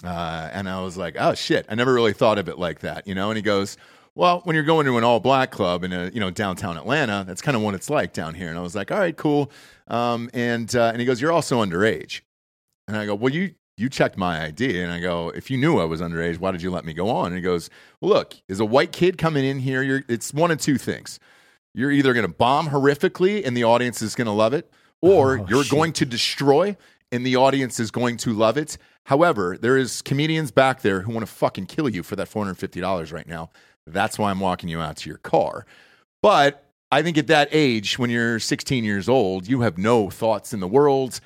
Uh, and I was like, "Oh shit!" I never really thought of it like that, you know. And he goes, "Well, when you're going to an all black club in a you know downtown Atlanta, that's kind of what it's like down here." And I was like, "All right, cool." Um, and uh, and he goes, "You're also underage." And I go, "Well, you you checked my ID. And I go, if you knew I was underage, why did you let me go on? And he goes, well, look, is a white kid coming in here? You're, it's one of two things. You're either going to bomb horrifically and the audience is going to love it, or Oh, you're shit. going to destroy and the audience is going to love it. However, there is comedians back there who want to fucking kill you for that $450 right now. That's why I'm walking you out to your car. But I think at that age, when you're 16 years old, you have no thoughts in the world.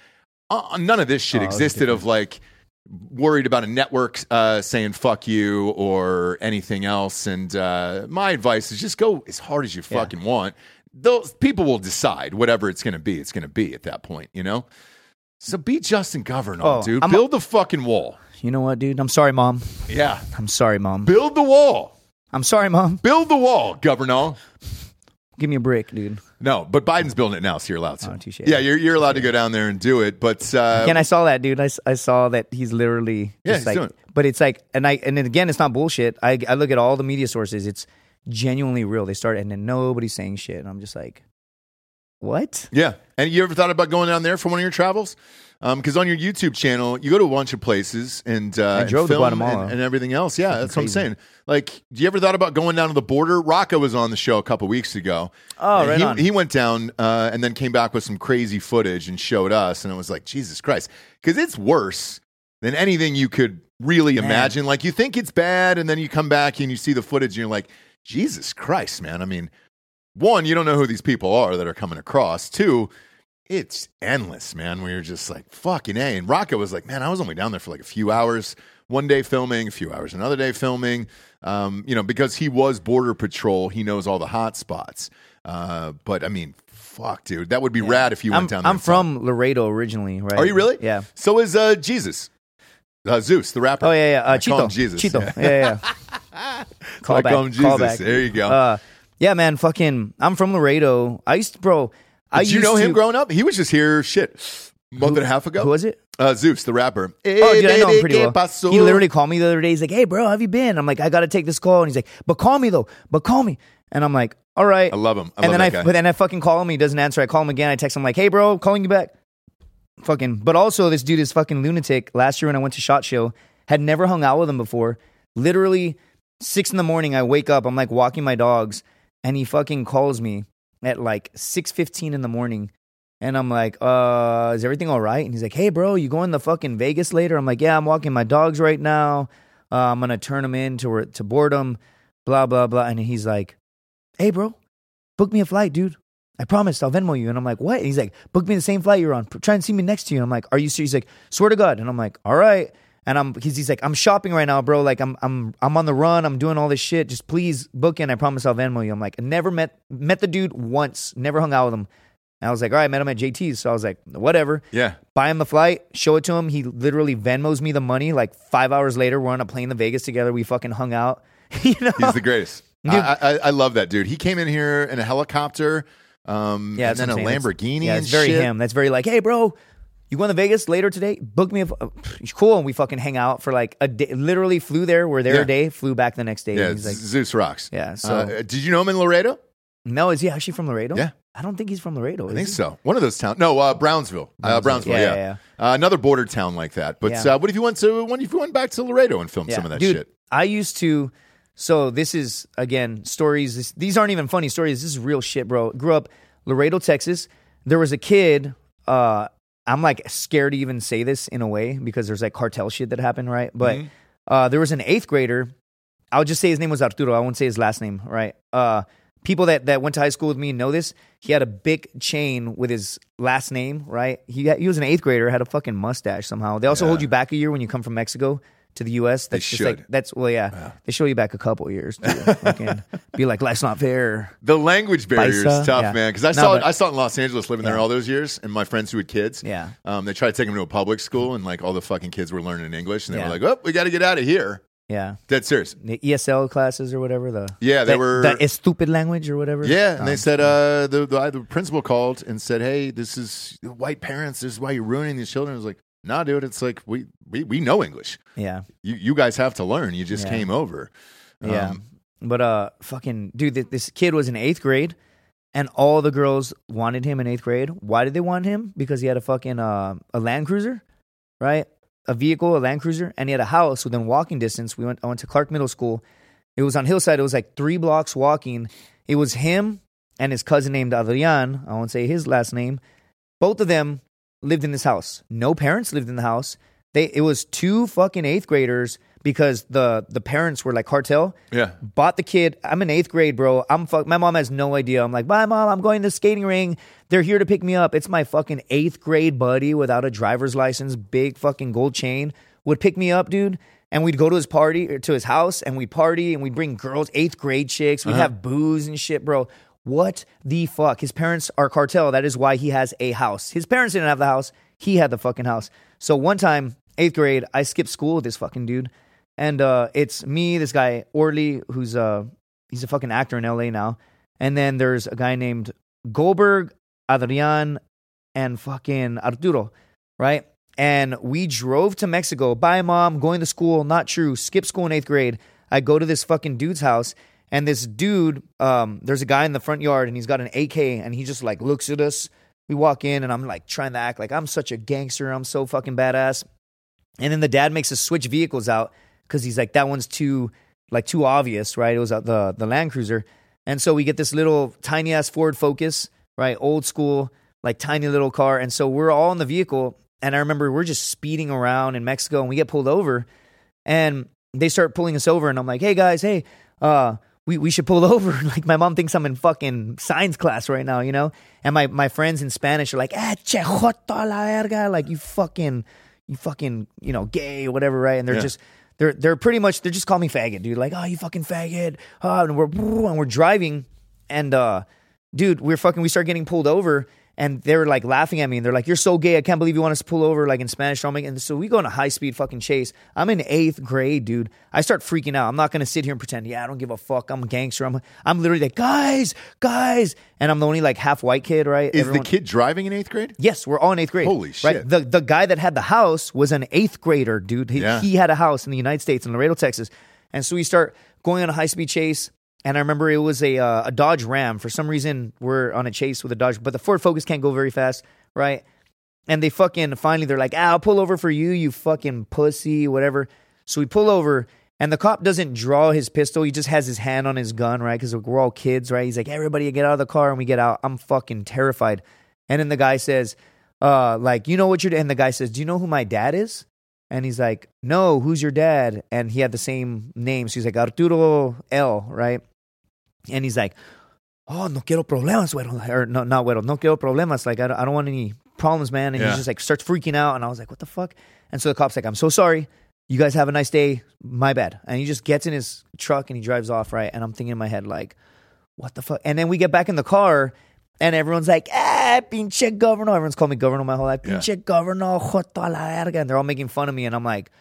Uh, none of this shit Oh, existed of like worried about a network uh, saying fuck you or anything else. And uh, my advice is just go as hard as you Yeah. fucking want. Those people will decide whatever it's going to be. It's going to be at that point, you know. So be Justin Governor, Oh, dude. I'm- Build the fucking wall. You know what, dude? I'm sorry, mom. Yeah, I'm sorry, mom. build the wall. I'm sorry, mom. Build the wall, Governor. Give me a break, dude. No, but Biden's building it now, so you're allowed to. Oh, touche. yeah, you're you're allowed to go down there and do it. But uh, Again, I saw that, dude. I saw that he's literally Yeah, he's like, doing it. but it's like, and I and then again, it's not bullshit. I I look at all the media sources. It's genuinely real. They start, and then nobody's saying shit. And I'm just like, what? Yeah. And you ever thought about going down there for one of your travels? Because on your YouTube channel, you go to a bunch of places and uh, I and drove to film Guatemala. and, and everything else. Yeah, that's what I'm saying. Like, do you ever thought about going down to the border? Rocco was on the show a couple weeks ago. Oh, right he, on. he went down uh, and then came back with some crazy footage and showed us, and it was like Jesus Christ, because it's worse than anything you could really imagine. Like, you think it's bad, and then you come back and you see the footage, and you're like, Jesus Christ, man. I mean, one, you don't know who these people are that are coming across. Two, it's endless, man. Where you're just like fucking a. And Rocco was like, man, I was only down there for like a few hours, one day filming, a few hours another day filming. Um, you know, because he was border patrol, he knows all the hot spots. Uh, but I mean, fuck, dude, that would be rad if you went I'm, down there. I'm from Laredo originally, right? Are you really? Yeah. So is uh, Jesus, uh, Zeus, the rapper. Oh yeah, yeah. Uh, I call Chito. him Jesus. Chito. Yeah. Yeah, yeah. [laughs] yeah. I call him Jesus. callback. There you go. Yeah, man. Fucking. I'm from Laredo. I used to, bro. I Did you know him to- growing up? He was just here, shit, a month and a half ago. Who was it? Uh, Zeus, the rapper. Oh, dude, I know him pretty well. He literally called me the other day. He's like, "Hey, bro, how have you been?" I'm like, "I got to take this call," and he's like, "But call me though. But call me." And I'm like, "All right." I love him. I and love then I, guy. but then I fucking call him. He doesn't answer. I call him again. I text him like, "Hey, bro, calling you back." Fucking. But also, this dude is fucking lunatic. Last year when I went to Shot Show, had never hung out with him before. Literally six in the morning, I wake up. I'm like walking my dogs, and he fucking calls me at like six fifteen in the morning. And I'm like, uh, is everything all right? And he's like, hey, bro, you going to fucking Vegas later? I'm like, yeah, I'm walking my dogs right now. Uh, I'm to turn them in to, to boredom, blah, blah, blah. And he's like, hey, bro, book me a flight, dude. I promised I'll Venmo you. And I'm like, what? And he's like, book me the same flight you're on. Try and see me next to you. And I'm like, are you serious? He's like, swear to God. And I'm like, all right. And I'm, he's, he's like, I'm shopping right now, bro. Like, I'm, I'm, I'm on the run. I'm doing all this shit. Just please book in. I promise I'll Venmo you. I'm like, I never met, met the dude once. Never hung out with him. And I was like, all right, I met him at JT's. So I was like, whatever. yeah. Buy him the flight, show it to him. He literally Venmos me the money. Like five hours later, we're on a plane to Vegas together. We fucking hung out. [laughs] you know? He's the greatest. I, I, I love that dude. He came in here in a helicopter, um, yeah, and then a what That's- Lamborghini. Yeah, it's very shit. him. That's very like, hey, bro, you going to Vegas later today? Book me a. f- uh, cool. And we fucking hang out for like a day. Literally flew there. We're there Yeah. a day. Flew back the next day. Yeah, and he's like, Zeus rocks. Yeah, so- uh, did you know him in Laredo? no, is he actually from Laredo? Yeah. I don't think he's from Laredo. I think so. One of those towns. No, uh, Brownsville. Uh, Brownsville. Yeah, Yeah, yeah, Uh, another border town like that. But Yeah. uh, what if you went to? What if you went back to Laredo and filmed some of that Dude, shit? I used to. So this is again stories. This, these aren't even funny stories. This is real shit, bro. Grew up Laredo, Texas. There was a kid. Uh, I'm like scared to even say this in a way because there's like cartel shit that happened, right? But Mm-hmm. uh, there was an eighth grader. I'll just say his name was Arturo. I won't say his last name, right? Uh, people that, that went to high school with me know this. He had a big chain with his last name, right? He had, he was an eighth grader, had a fucking mustache somehow. They also hold you back a year when you come from Mexico to the U.S. That's just like should. that's well, yeah. They show you back a couple years. Fucking be like, life's not fair. The language barrier Paisa? is tough, Yeah. man. Because I No, saw but- I saw it in Los Angeles, living there all those years, and my friends who had kids. Yeah. um, they tried to take them to a public school, and like all the fucking kids were learning English, and they Yeah. were like, "Oh, we got to get out of here." Yeah, Dead serious. the ESL classes or whatever. The Yeah, they the, were- the stupid language or whatever. Yeah, and they Um, said uh, the, the the principal called and said, "Hey, this is white parents. This is why you're ruining these children." I was like, "Nah, dude. It's like we we, we know English. yeah, You you guys have to learn. You just Yeah. came over." yeah. Um, But uh, fucking dude, th- this kid was in eighth grade, and all the girls wanted him in eighth grade. Why did they want him? Because he had a fucking uh, a Land Cruiser, right? a vehicle, a Land Cruiser, and he had a house within walking distance. We went. I went to Clark Middle School. It was on Hillside. It was like three blocks walking. It was him and his cousin named Adrian. I won't say his last name. Both of them lived in this house. No parents lived in the house. They it was two fucking eighth graders because the the parents were like cartel. Yeah. Bought the kid. I'm in eighth grade, bro. I'm fuck. My mom has no idea. I'm like, bye, mom. I'm going to the skating ring. They're here to pick me up. It's my fucking eighth grade buddy without a driver's license, big fucking gold chain would pick me up, dude. And we'd go to his party or to his house and we'd party and we'd bring girls, eighth grade chicks. We'd uh-huh. have booze and shit, bro. What the fuck? His parents are cartel. That is why he has a house. His parents didn't have the house. He had the fucking house. So one time, eighth grade, I skipped school with this fucking dude. And uh, it's me, this guy, Orly, who's uh he's a fucking actor in LA now. And then there's a guy named Goldberg, Adrian, and fucking Arturo, right? And we drove to Mexico. Bye, mom. Going to school. Not true. Skip school in eighth grade. I go to this fucking dude's house, and this dude, um, there's a guy in the front yard, and he's got an AK, and he just like looks at us. We walk in, and I'm like trying to act like I'm such a gangster. I'm so fucking badass. And then the dad makes us switch vehicles out because he's like, that one's too like too obvious, right? It was uh, the the Land Cruiser, and so we get this little tiny ass Ford Focus, right? Old school, like tiny little car, and so we're all in the vehicle. And I remember we're just speeding around in Mexico, and we get pulled over, and they start pulling us over, and I'm like, hey guys, hey, uh. We, we should pull [laughs] over. Like my mom thinks I'm in fucking science class right now, you know? And my, my friends in Spanish are like, eh, che la verga. Like you fucking, you fucking, you know, gay or whatever, right? And they're Yeah. just, they're they're pretty much they're just calling me faggot, dude. Like, oh, you fucking faggot. Oh, and we're and we're driving, and uh, dude, we're fucking. We start getting pulled over, and they're like laughing at me, and they're like, "You're so gay. I can't believe you want us to pull over." Like in Spanish, and so we go on a high speed fucking chase. I'm in eighth grade, dude. I start freaking out. I'm not gonna sit here and pretend, yeah, I don't give a fuck. I'm a gangster. I'm I'm literally like, guys, guys, and I'm the only like half white kid, right? Is Everyone- the kid driving in eighth grade? Yes, we're all in eighth grade. Holy Right? shit. The the guy that had the house was an eighth grader, dude. He, Yeah. he had a house in the United States in Laredo, Texas, and so we start going on a high speed chase. And I remember it was a uh, a Dodge Ram. For some reason, we're on a chase with a Dodge, but the Ford Focus can't go very fast, right? And they fucking finally they're like, ah, "I'll pull over for you, you fucking pussy, whatever." So we pull over, and the cop doesn't draw his pistol. He just has his hand on his gun, right? Because we're all kids, right? He's like, "Everybody get out of the car," and we get out. I'm fucking terrified. And then the guy says, "Uh, like you know what you're," and the guy says, "Do you know who my dad is?" And he's like, "No, who's your dad?" And he had the same name, so he's like Arturo L, right? And he's like, "Oh, no quiero problemas, güero." Or no, not güero. No quiero problemas. Like I don't, I don't want any problems, man. And Yeah. he's just like starts freaking out, and I was like, "What the fuck?" And so the cop's like, "I'm so sorry. You guys have a nice day. My bad." And he just gets in his truck and he drives off, right? And I'm thinking in my head like, "What the fuck?" And then we get back in the car. And everyone's like, ah, pinche governor. Everyone's called me governor my whole life. Yeah. Pinche governor, joto a la verga. And they're all making fun of me. And I'm like,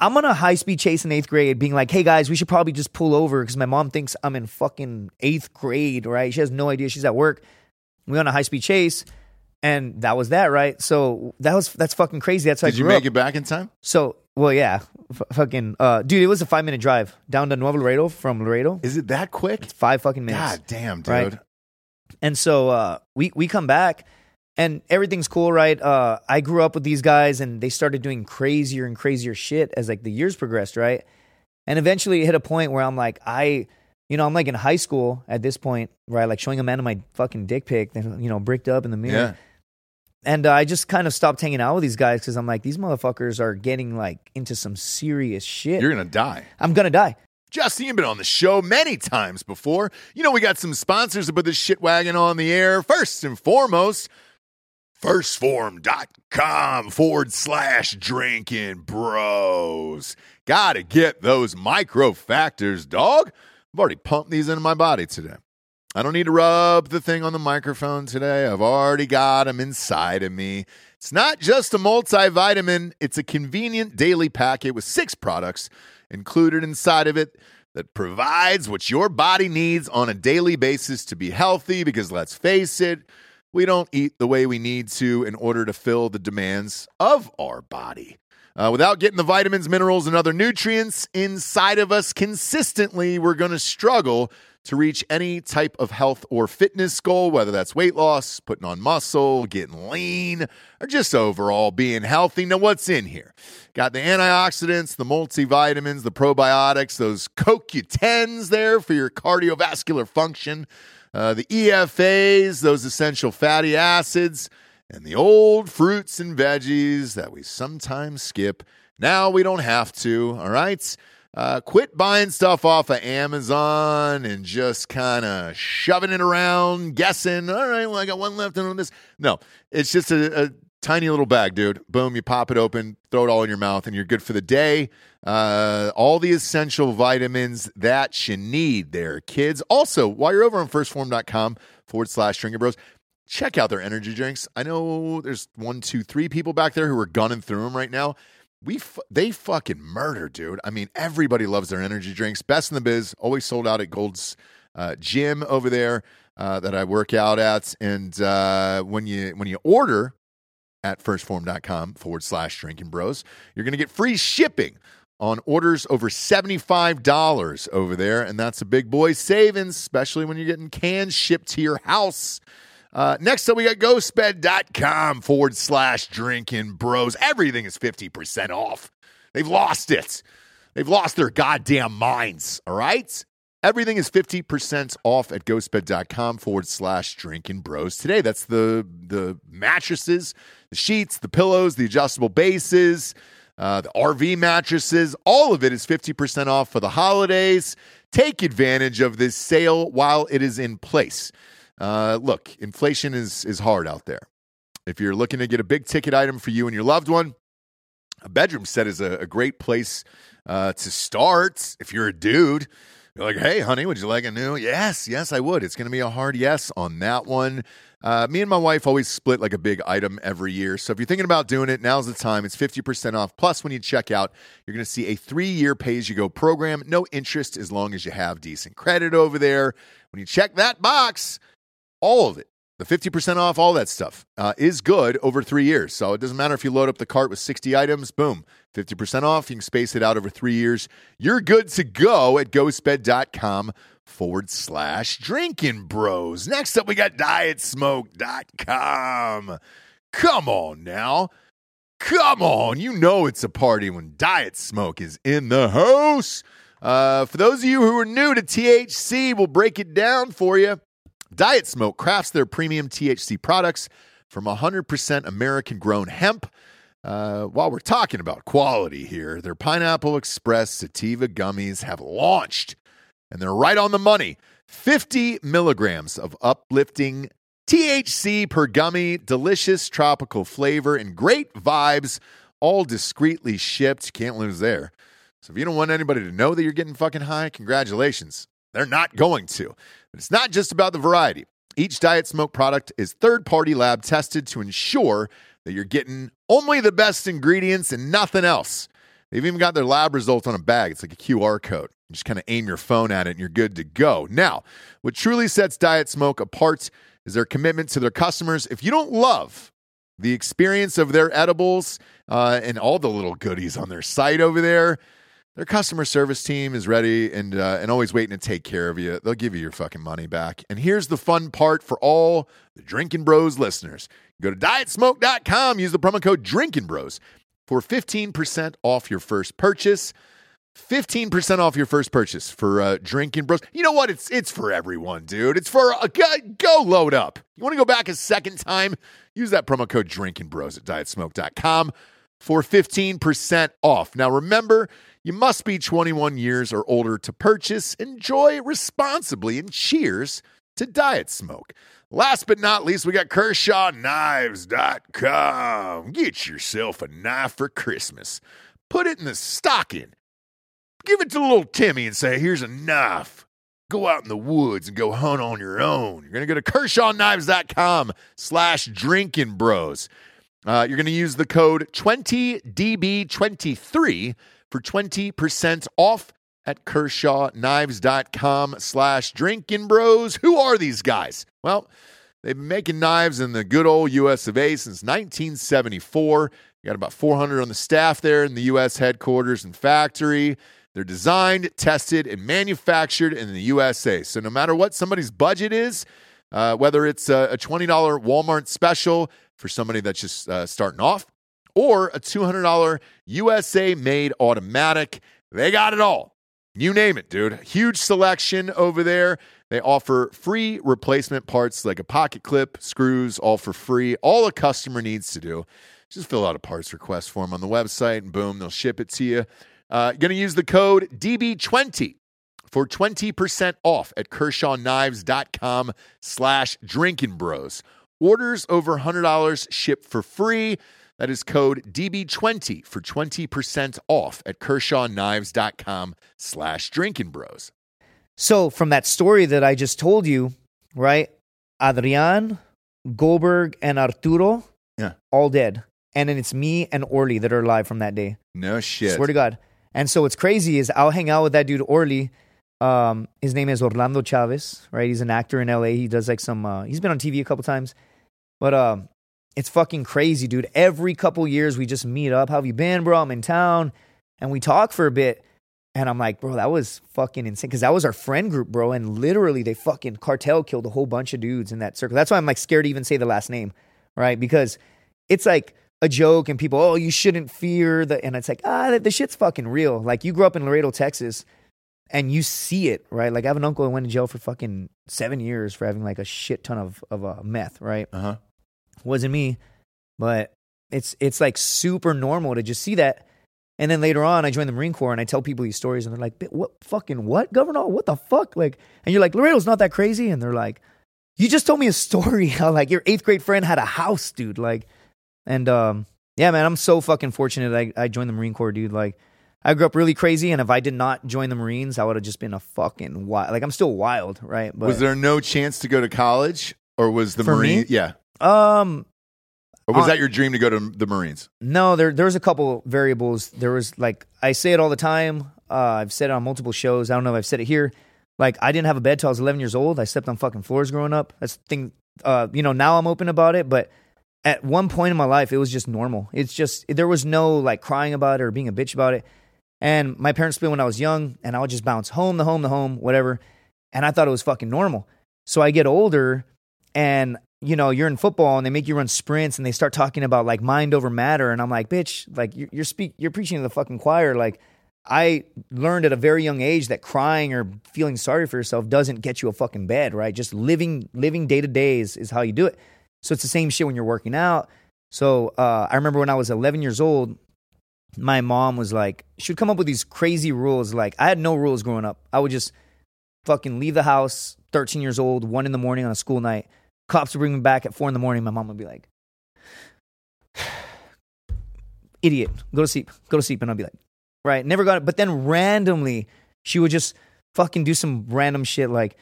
I'm on a high speed chase in eighth grade, being like, hey guys, we should probably just pull over because my mom thinks I'm in fucking eighth grade, right? She has no idea she's at work. We on a high speed chase, and that was that, right? So that was that's fucking crazy. That's how Did I you grew make up. it back in time? So, well, yeah, F- fucking, uh, dude, it was a five minute drive down to Nuevo Laredo from Laredo. Is it that quick? Five fucking minutes. God damn, dude. Right. And so uh, we we come back and everything's cool, right? Uh, I grew up with these guys and they started doing crazier and crazier shit as like the years progressed, right? And eventually it hit a point where I'm like, I, you know, I'm like in high school at this point, right? Like showing a man my fucking dick pic, you know, bricked up in the mirror. Yeah. And uh, I just kind of stopped hanging out with these guys because I'm like, these motherfuckers are getting like into some serious shit. You're gonna die. I'm gonna die. Justin, you've been on the show many times before. You know, we got some sponsors to put this shit wagon on the air. First and foremost, 1stphorm.com forward slash drinking bros. Gotta get those micro factors, dog. I've already pumped these into my body today. I don't need to rub the thing on the microphone today. I've already got them inside of me. It's not just a multivitamin, it's a convenient daily packet with six products included inside of it that provides what your body needs on a daily basis to be healthy. Because let's face it, we don't eat the way we need to in order to fill the demands of our body. Uh, without getting the vitamins, minerals, and other nutrients inside of us consistently, we're going to struggle to reach any type of health or fitness goal, whether that's weight loss, putting on muscle, getting lean, or just overall being healthy. Now, what's in here? Got the antioxidants, the multivitamins, the probiotics, those CoQ10s there for your cardiovascular function, uh, the EFAs, those essential fatty acids, and the old fruits and veggies that we sometimes skip. Now we don't have to, all right? Uh, quit buying stuff off of Amazon and just kind of shoving it around, guessing. All right, well, I got one left on this. No, it's just a, a, tiny little bag, dude. Boom, you pop it open, throw it all in your mouth, and you're good for the day. Uh, all the essential vitamins that you need there, kids. Also, while you're over on 1stphorm.com forward slash drinking bros, check out their energy drinks. I know there's one, two, three people back there who are gunning through them right now we f- they fucking murder, dude. I mean, everybody loves their energy drinks. Best in the biz. Always sold out at Gold's uh, Gym over there uh, that I work out at. And uh, when you when you order at 1stphorm.com forward slash drinking bros, you're gonna get free shipping on orders over $75 over there. And that's a big boy savings, especially when you're getting cans shipped to your house. Uh, next up, we got ghostbed.com forward slash drinking bros. Everything is 50% off. They've lost it. They've lost their goddamn minds. All right. Everything is 50% off at ghostbed.com forward slash drinking bros today. That's the, the mattresses, the sheets, the pillows, the adjustable bases, uh, the RV mattresses. All of it is 50% off for the holidays. Take advantage of this sale while it is in place. Uh, look, inflation is is hard out there. If you're looking to get a big ticket item for you and your loved one, a bedroom set is a, a great place uh, to start. If you're a dude, you're like, hey, honey, would you like a new? Yes, yes, I would. It's going to be a hard yes on that one. Uh, me and my wife always split like a big item every year. So if you're thinking about doing it, now's the time. It's 50% off. Plus, when you check out, you're going to see a three year pay as you go program. No interest as long as you have decent credit over there. When you check that box, all of it, the 50% off, all that stuff uh, is good over three years. So it doesn't matter if you load up the cart with 60 items, boom, 50% off. You can space it out over three years. You're good to go at ghostbed.com forward slash drinking bros. Next up, we got dietsmoke.com. Come on now. Come on. You know it's a party when Diet Smoke is in the house. Uh, for those of you who are new to THC, we'll break it down for you. Diet Smoke crafts their premium THC products from 100% American grown hemp. Uh, while we're talking about quality here, their Pineapple Express sativa gummies have launched and they're right on the money. 50 milligrams of uplifting THC per gummy, delicious tropical flavor, and great vibes, all discreetly shipped. Can't lose there. So if you don't want anybody to know that you're getting fucking high, congratulations. They're not going to. It's not just about the variety. Each Diet Smoke product is third party lab tested to ensure that you're getting only the best ingredients and nothing else. They've even got their lab results on a bag. It's like a QR code. You just kind of aim your phone at it and you're good to go. Now, what truly sets Diet Smoke apart is their commitment to their customers. If you don't love the experience of their edibles uh, and all the little goodies on their site over there, their customer service team is ready and uh, and always waiting to take care of you. They'll give you your fucking money back. And here's the fun part for all the Drinkin Bros listeners. Go to dietsmoke.com, use the promo code Drinkin Bros for 15% off your first purchase. 15% off your first purchase for uh, Drinkin Bros. You know what? It's it's for everyone, dude. It's for a go, go load up. You want to go back a second time? Use that promo code Drinkin Bros at dietsmoke.com for 15% off. Now remember, you must be 21 years or older to purchase. Enjoy responsibly and cheers to Diet Smoke. Last but not least, we got KershawKnives.com. Get yourself a knife for Christmas. Put it in the stocking. Give it to little Timmy and say, here's a knife. Go out in the woods and go hunt on your own. You're going to go to KershawKnives.com slash drinking bros. Uh, you're going to use the code 20DB23 for 20% off at kershawknives.com slash drinking bros. Who are these guys? Well, they've been making knives in the good old US of A since 1974. You got about 400 on the staff there in the US headquarters and factory. They're designed, tested, and manufactured in the USA. So no matter what somebody's budget is, uh, whether it's a, a $20 Walmart special for somebody that's just uh, starting off, or a $200 USA made automatic, they got it all. You name it, dude. Huge selection over there. They offer free replacement parts like a pocket clip, screws, all for free. All a customer needs to do. Just fill out a parts request form on the website and boom, they'll ship it to you. Uh, going to use the code DB20 for 20% off at kershawknives.com slash drinking bros. Orders over $100 ship for free. That is code DB20 for 20% off at kershawknives.com slash drinking bros. So from that story that I just told you, right? Adrian, Goldberg, and Arturo, Yeah. all dead. And then it's me and Orly that are alive from that day. No shit. Swear to God. And so what's crazy is I'll hang out with that dude Orly. Um, his name is Orlando Chavez, right? He's an actor in LA. He does like some. Uh, he's been on TV a couple times, but um, it's fucking crazy, dude. Every couple years we just meet up. How have you been, bro? I'm in town, and we talk for a bit. And I'm like, bro, that was fucking insane because that was our friend group, bro. And literally, they fucking cartel killed a whole bunch of dudes in that circle. That's why I'm like scared to even say the last name, right? Because it's like a joke and people, oh, you shouldn't fear the, and it's like, ah, the, the shit's fucking real. Like you grew up in Laredo, Texas, and you see it, right? Like I have an uncle who went to jail for fucking seven years for having like a shit ton of of uh, meth, right? Uh huh. Wasn't me, but it's it's like super normal to just see that. And then later on, I joined the Marine Corps and I tell people these stories, and they're like, "What fucking what, Governor? What the fuck?" Like, and you're like, "Laredo's not that crazy," and they're like, "You just told me a [laughs] story how like your eighth grade friend had a house, dude." Like, and um, yeah, man, I'm so fucking fortunate I, I joined the Marine Corps, dude. Like, I grew up really crazy, and if I did not join the Marines, I would have just been a fucking wild. Like, I'm still wild, right? But was there no chance to go to college, or was the For me? Marine? Yeah, um, or was Uh, that your dream to go to the Marines? No, there there's a couple variables. There was like I say it all the time. Uh, I've said it on multiple shows. I don't know if I've said it here. Like I didn't have a bed till I was 11 years old. I slept on fucking floors growing up. That's the thing. Uh, you know, now I'm open about it, but at one point in my life, it was just normal. It's just there was no like crying about it or being a bitch about it. And my parents split when I was young, and I would just bounce home the home the home, whatever. And I thought it was fucking normal. So I get older, and you know, you're in football, and they make you run sprints, and they start talking about like mind over matter, and I'm like, bitch, like you're you're speak, you're preaching to the fucking choir. Like I learned at a very young age that crying or feeling sorry for yourself doesn't get you a fucking bed, right? Just living living day to day is, is how you do it. So it's the same shit when you're working out. So uh, I remember when I was 11 years old, my mom was like, she would come up with these crazy rules. Like I had no rules growing up. I would just fucking leave the house, 13 years old, one in the morning on a school night. Cops would bring me back at four in the morning. My mom would be like, [sighs] idiot, go to sleep, go to sleep. And I'd be like, right, never got it. But then randomly, she would just fucking do some random shit like,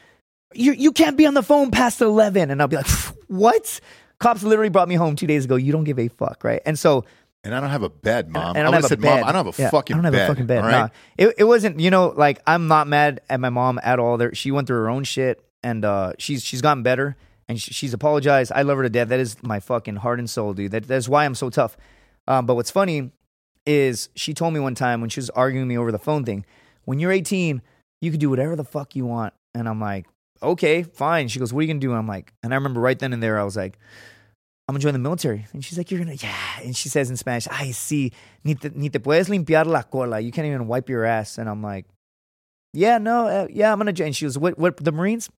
you, you can't be on the phone past 11. And I'll be like, [laughs] what? Cops literally brought me home two days ago. You don't give a fuck, right? And so And I don't have a bed, mom. and I don't would've have a said, bed. mom, I don't have a Yeah, fucking I don't have bed. a fucking bed. right? Nah. It, it wasn't, you know, like I'm not mad at my mom at all. There, she went through her own shit, and uh, she's she's gotten better, and she, she's apologized. I love her to death. That is my fucking heart and soul, dude. That that's why I'm so tough. Um, but what's funny is she told me one time when she was arguing me over the phone thing, when you're 18, you can do whatever the fuck you want, and I'm like, okay, fine. She goes, what are you gonna do? And I'm like, and I remember right then and there, I was like. I'm gonna join the military. And she's like, You're gonna, yeah. And she says in Spanish, I see, ni te, ni te puedes limpiar la cola. You can't even wipe your ass. And I'm like, Yeah, no, uh, yeah, I'm gonna join. And she goes, What, what, the Marines?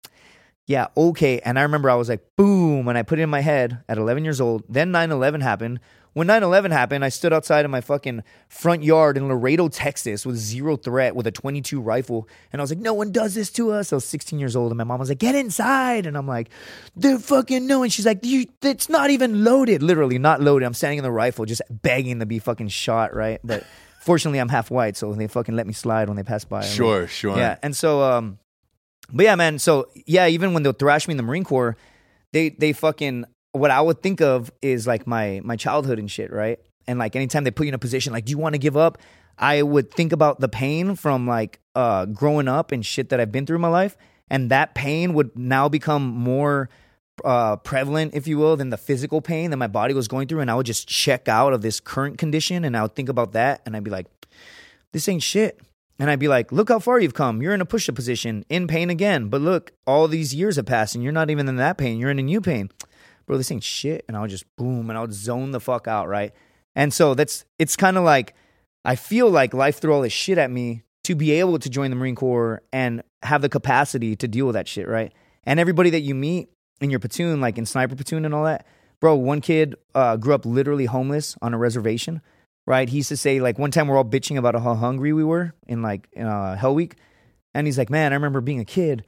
Yeah, okay. And I remember I was like, Boom. And I put it in my head at 11 years old. Then 9 11 happened. When 9 11 happened, I stood outside of my fucking front yard in Laredo, Texas with zero threat with a 22 rifle. And I was like, no one does this to us. I was 16 years old and my mom was like, get inside. And I'm like, they're fucking no. And she's like, you, it's not even loaded. Literally not loaded. I'm standing in the rifle just begging to be fucking shot, right? But fortunately, I'm half white. So they fucking let me slide when they pass by. Sure, sure. yeah, and so, um, but yeah, man. So yeah, even when they'll thrash me in the Marine Corps, they they fucking what I would think of is like my my childhood and shit, right? And like anytime they put you in a position like, do you want to give up? I would think about the pain from like uh growing up and shit that I've been through in my life, and that pain would now become more uh, prevalent, if you will, than the physical pain that my body was going through. And I would just check out of this current condition and I would think about that and I'd be like, this ain't shit. And I'd be like, look how far you've come. You're in a push up position, in pain again. But look, all these years have passed and you're not even in that pain. You're in a new pain. Bro, this ain't shit. And I'll just boom and I'll zone the fuck out, right? And so that's, it's kind of like, I feel like life threw all this shit at me to be able to join the Marine Corps and have the capacity to deal with that shit, right? And everybody that you meet in your platoon, like in sniper platoon and all that, bro, one kid uh, grew up literally homeless on a reservation, right? He used to say, like, one time we're all bitching about how hungry we were in like in, uh, Hell Week. And he's like, man, I remember being a kid.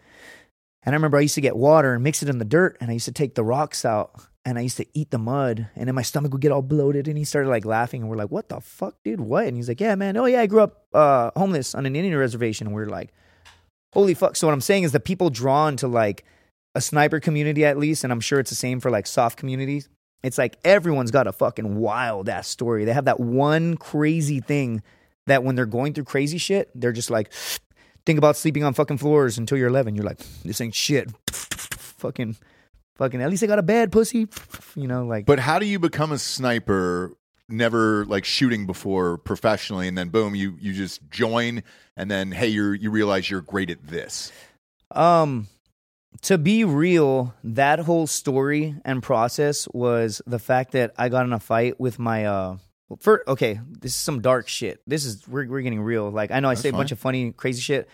And I remember I used to get water and mix it in the dirt, and I used to take the rocks out and I used to eat the mud, and then my stomach would get all bloated. And he started like laughing, and we're like, "What the fuck, dude? What?" And he's like, "Yeah, man. Oh yeah, I grew up uh, homeless on an Indian reservation." And we're like, "Holy fuck!" So what I'm saying is, the people drawn to like a sniper community at least, and I'm sure it's the same for like soft communities. It's like everyone's got a fucking wild ass story. They have that one crazy thing that when they're going through crazy shit, they're just like, think about sleeping on fucking floors until you're 11. You're like, this ain't shit. fucking, fucking. At least I got a bad pussy. You know, like. But how do you become a sniper? Never like shooting before professionally, and then boom, you you just join, and then hey, you you realize you're great at this. Um, to be real, that whole story and process was the fact that I got in a fight with my uh. For, okay, this is some dark shit. This is we're we're getting real. Like I know I say a bunch of funny, crazy shit.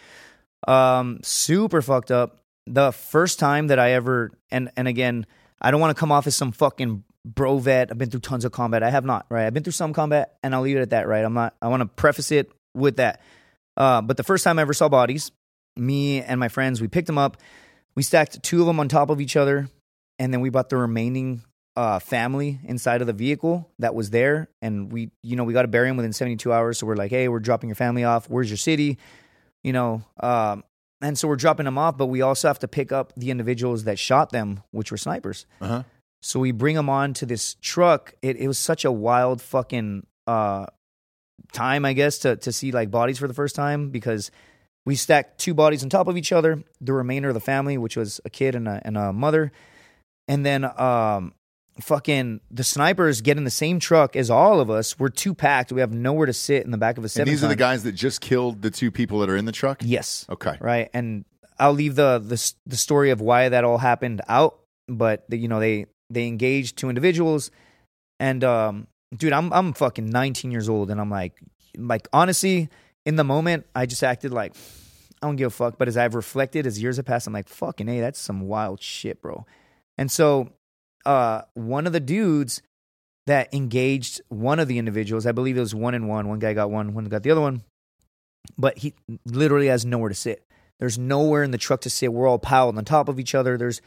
Um, super fucked up. The first time that I ever and and again, I don't want to come off as some fucking bro vet. I've been through tons of combat. I have not, right? I've been through some combat, and I'll leave it at that, right? I'm not. I want to preface it with that. Uh, but the first time I ever saw bodies, me and my friends, we picked them up. We stacked two of them on top of each other, and then we brought the remaining uh, family inside of the vehicle that was there. And we, you know, we got to bury them within 72 hours. So we're like, hey, we're dropping your family off. Where's your city? You know, um, and so we're dropping them off, but we also have to pick up the individuals that shot them, which were snipers. Uh-huh. So we bring them on to this truck. It, it was such a wild fucking uh, time, I guess, to to see like bodies for the first time because we stacked two bodies on top of each other. The remainder of the family, which was a kid and a and a mother, and then um, fucking the snipers get in the same truck as all of us. We're too packed. We have nowhere to sit in the back of a And seven. these are the guys that just killed the two people that are in the truck. Yes. Okay. Right. And I'll leave the the the story of why that all happened out, but the, you know they they engaged two individuals, and um, dude, I'm I'm fucking 19 years old, and I'm like like honestly, in the moment, I just acted like I don't give a fuck. But as I've reflected, as years have passed, I'm like fucking hey, that's some wild shit, bro. And so, uh, one of the dudes that engaged one of the individuals, I believe it was one and one. One guy got one, one got the other one, but he literally has nowhere to sit. There's nowhere in the truck to sit. We're all piled on top of each other. There's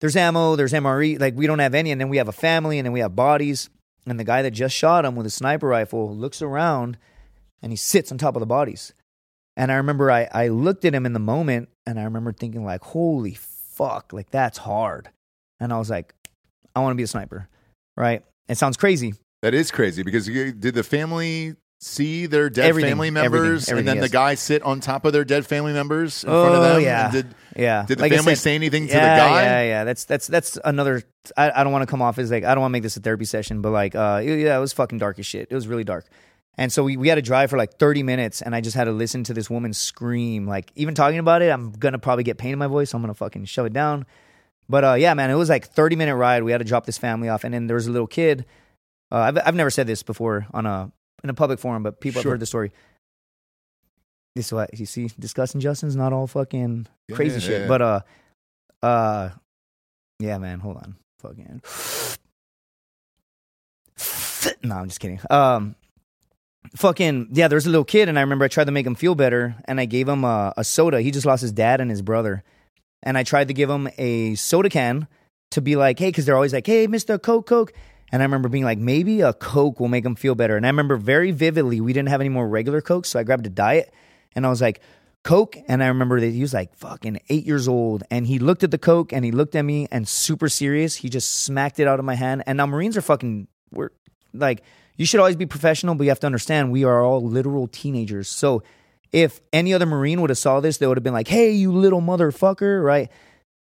there's ammo, there's MRE, like we don't have any, and then we have a family, and then we have bodies. And the guy that just shot him with a sniper rifle looks around and he sits on top of the bodies. And I remember I, I looked at him in the moment and I remember thinking like, holy fuck, like that's hard. And I was like, I want to be a sniper. Right? It sounds crazy. That is crazy because you, did the family see their dead Everything, family members, everything, and then yes. the guy sit on top of their dead family members in front of Oh, them? yeah. Did Yeah. did the Like family said- say anything to yeah, the guy? Yeah, yeah. That's that's that's another. I, I don't want to come off as like I don't want to make this a therapy session, but like, uh, yeah, it was fucking dark as shit. It was really dark, and so we we had to drive for like thirty minutes, and I just had to listen to this woman scream. Like even talking about it, I'm gonna probably get pain in my voice. So I'm gonna fucking shove it down. But uh, yeah, man, it was like thirty minute ride. We had to drop this family off, and then there was a little kid. Uh, I've I've never said this before on a in a public forum, but people Sure. have heard the story. This is what you see. Disgustin' Justin's not all fucking crazy Yeah, shit, yeah. but uh, uh, yeah, man. Hold on, fucking. [sighs] no, I'm just kidding. Um, fucking yeah. There's a little kid, and I remember I tried to make him feel better, and I gave him a, a soda. He just lost his dad and his brother, and I tried to give him a soda can to be like, hey, because they're always like, hey, Mister Coke, Coke. And I remember being like, maybe a Coke will make him feel better. And I remember very vividly, we didn't have any more regular Coke, so I grabbed a diet, and I was like, Coke. And I remember that he was like fucking eight years old, and he looked at the Coke, and he looked at me, and super serious, he just smacked it out of my hand. And now Marines are fucking, we're like, you should always be professional, but you have to understand we are all literal teenagers. So if any other Marine would have saw this, they would have been like, hey, you little motherfucker, right?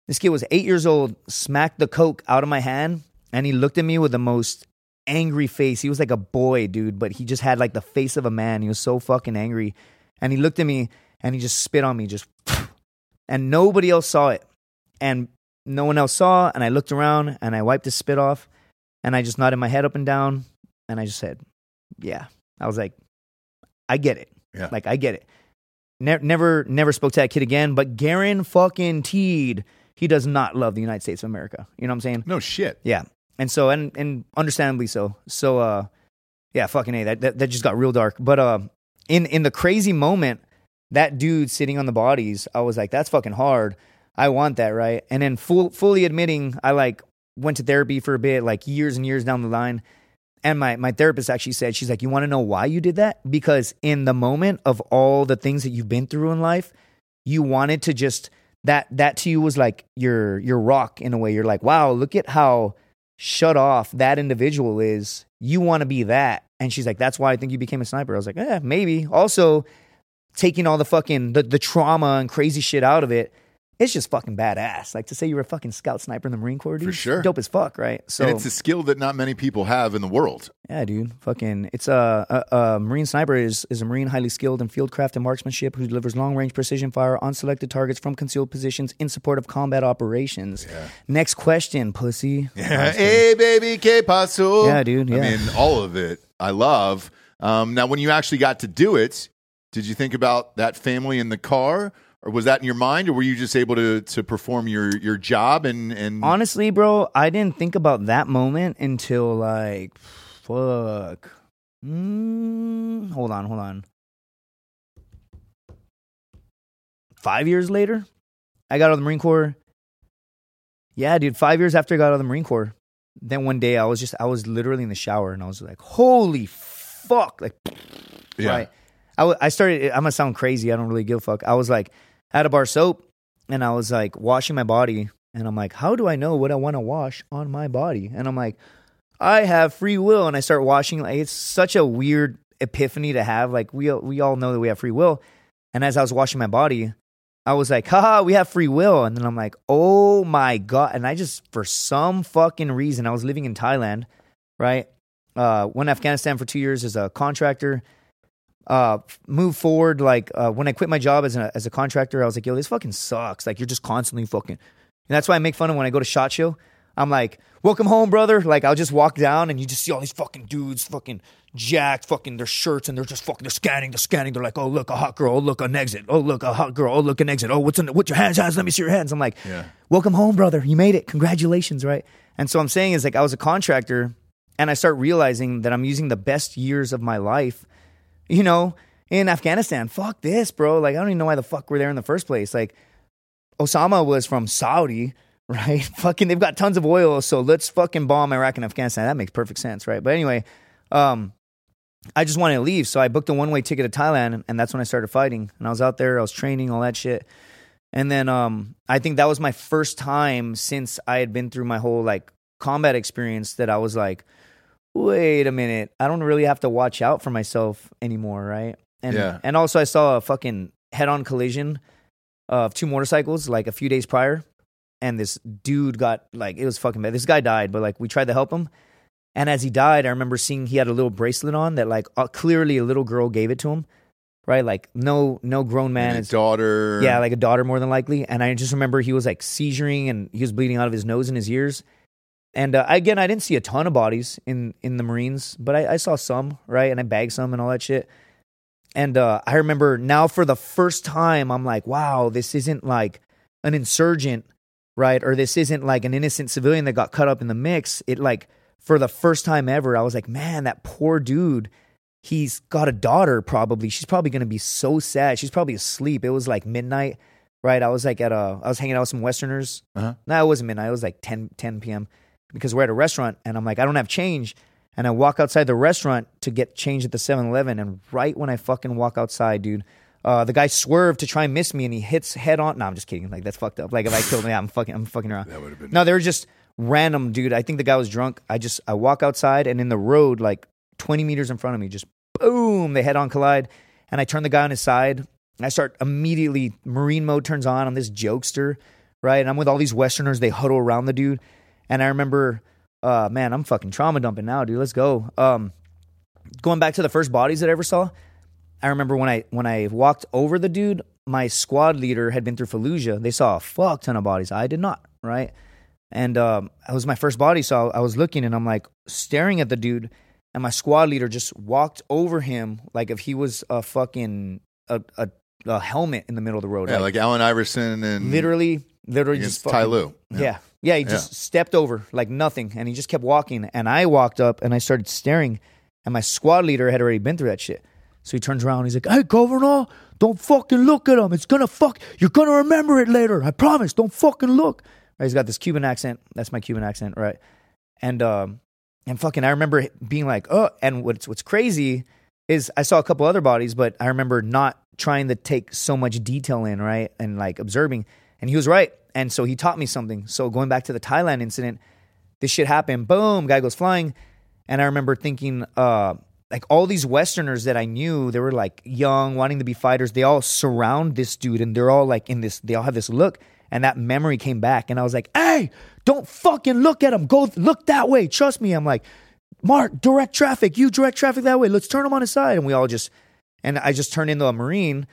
This kid was eight years old, smacked the Coke out of my hand, and he looked at me with the most angry face. He was like a boy, dude, but he just had like the face of a man. He was so fucking angry. And he looked at me and he just spit on me, just, [sniffs] and nobody else saw it. And no one else saw. And I looked around and I wiped the spit off and I just nodded my head up and down and I just said, yeah. I was like, I get it. Yeah. Like, I get it. Ne- never, never spoke to that kid again, but Garen fucking Teed, he does not love the United States of America. You know what I'm saying? No shit. Yeah. And so and and understandably so. So uh yeah, fucking A, that, that that just got real dark. But uh in in the crazy moment, that dude sitting on the bodies, I was like, that's fucking hard. I want that, right? And then full fully admitting I like went to therapy for a bit, like years and years down the line. And my, my therapist actually said, she's like, You want to know why you did that? Because in the moment of all the things that you've been through in life, you wanted to just that that to you was like your your rock in a way. You're like, wow, look at how shut off that individual is. You want to be that. And she's like, that's why I think you became a sniper. I was like, Yeah, maybe. Also, taking all the fucking the, the trauma and crazy shit out of it, it's just fucking badass. Like to say you're a fucking scout sniper in the Marine Corps, dude. For sure. Dope as fuck, right? So and it's a skill that not many people have in the world. yeah, dude. Fucking, it's a, a, a Marine sniper is, is a Marine highly skilled in fieldcraft and marksmanship who delivers long range precision fire on selected targets from concealed positions in support of combat operations. Next question, pussy. [laughs] Yeah. hey, baby, que paso? Yeah, dude, I mean, all of it. I love. Um, now, when you actually got to do it, did you think about that family in the car, or was that in your mind, or were you just able to to perform your your job and and Honestly, bro, I didn't think about that moment until like, fuck. Mm, hold on, hold on. Five years later, I got out of the Marine Corps. Yeah, dude, five years after I got out of the Marine Corps. Then one day I was just, I was literally in the shower and I was like, holy fuck. Like, yeah, Right. I, w- I started, I'm going to sound crazy. I don't really give a fuck. I was like, had a bar soap and I was like washing my body. And I'm like, how do I know what I want to wash on my body? And I'm like, I have free will. And I start washing. Like, it's such a weird epiphany to have. Like, we, we all know that we have free will. And as I was washing my body, I was like, haha, we have free will. And then I'm like, oh my God. And I just, for some fucking reason, I was living in Thailand, right? Uh, went Afghanistan for two years as a contractor. Uh, move forward. Like, uh, when I quit my job as a, as a contractor, I was like, yo, this fucking sucks. Like, you're just constantly fucking. And that's why I make fun of when I go to SHOT Show. I'm like, welcome home, brother. Like, I'll just walk down and you just see all these fucking dudes, fucking jacked, fucking their shirts, and they're just fucking, they're scanning, they're scanning. They're like, oh, look, a hot girl. Oh, look, an exit. Oh, look, a hot girl. Oh, look, an exit. Oh, what's in the, what's your hands, hands? Let me see your hands. I'm like, Yeah. welcome home, brother. You made it. Congratulations, right? And so I'm saying is like, I was a contractor and I start realizing that I'm using the best years of my life, you know, in Afghanistan. Fuck this, bro. Like, I don't even know why the fuck we're there in the first place. Like, Osama was from Saudi, [laughs] right? fucking, they've got tons of oil, so let's fucking bomb Iraq and Afghanistan. That makes perfect sense, right? But anyway, um, I just wanted to leave, so I booked a one way ticket to Thailand, and that's when I started fighting. And I was out there, I was training, all that shit. And then um, I think that was my first time since I had been through my whole like combat experience that I was like, wait a minute, I don't really have to watch out for myself anymore, right? And Yeah. and also I saw a fucking head on collision of two motorcycles like a few days prior, and this dude got like it was fucking bad. This guy died, but like we tried to help him. And as he died, I remember seeing he had a little bracelet on that, like, uh, clearly a little girl gave it to him, right? Like, no, no grown man and is his daughter. yeah, like a daughter more than likely. And I just remember he was like seizuring and he was bleeding out of his nose and his ears. And uh, again, I didn't see a ton of bodies in in the Marines, but I, I saw some, right? And I bagged some and all that shit. And uh, I remember now for the first time, I'm like, wow, this isn't like an insurgent, right? Or this isn't like an innocent civilian that got cut up in the mix. It like for the first time ever, I was like, man, that poor dude. He's got a daughter, probably. She's probably gonna be so sad. She's probably asleep. It was like midnight, right? I was like at a, I was hanging out with some Westerners. Uh-huh. No, it wasn't midnight. It was like 10, 10 p.m. because we're at a restaurant, and I'm like, I don't have change. And I walk outside the restaurant to get change at the 7 Eleven. And right when I fucking walk outside, dude, uh, the guy swerved to try and miss me and he hits head on. No, I'm just kidding. Like, that's fucked up. Like, if I killed him, yeah, I'm fucking, I'm fucking around. That would have been. No, they were just random, dude. I think the guy was drunk. I just, I walk outside and in the road, like 20 meters in front of me, just boom, they head on collide. And I turn the guy on his side. And I start immediately, Marine mode turns on. I'm this jokester, right? And I'm with all these Westerners. They huddle around the dude. And I remember, uh, man, I'm fucking trauma dumping now, dude. Let's go. Um, going back to the first bodies that I ever saw, I remember when I when I walked over the dude, my squad leader had been through Fallujah. They saw a fuck ton of bodies. I did not, right? And um, it was my first body, so I was looking and I'm like staring at the dude, and my squad leader just walked over him like if he was a fucking a, a, a helmet in the middle of the road. Yeah, like Allen Iverson and literally, literally just Ty fucking- Lue. Yeah. yeah, Yeah, he just stepped over like nothing, and he just kept walking. And I walked up and I started staring, and my squad leader had already been through that shit. So he turns around. He's like, "Hey, Governale, don't fucking look at him. It's gonna fuck. You're gonna remember it later. I promise. Don't fucking look." Right? He's got this Cuban accent. That's my Cuban accent, right? And um, and fucking, I remember being like, "Oh," and what's what's crazy is I saw a couple other bodies, but I remember not trying to take so much detail in, right? And like observing. And he was right. And so he taught me something. So going back to the Thailand incident, this shit happened. Boom, guy goes flying. And I remember thinking, uh, like all these Westerners that I knew, they were like young, wanting to be fighters. They all surround this dude and they're all like in this, they all have this look. And that memory came back. And I was like, hey, don't fucking look at him. Go look that way. Trust me. I'm like, Mark, direct traffic. You direct traffic that way. Let's turn him on his side. And we all just, and I just turned into a Marine,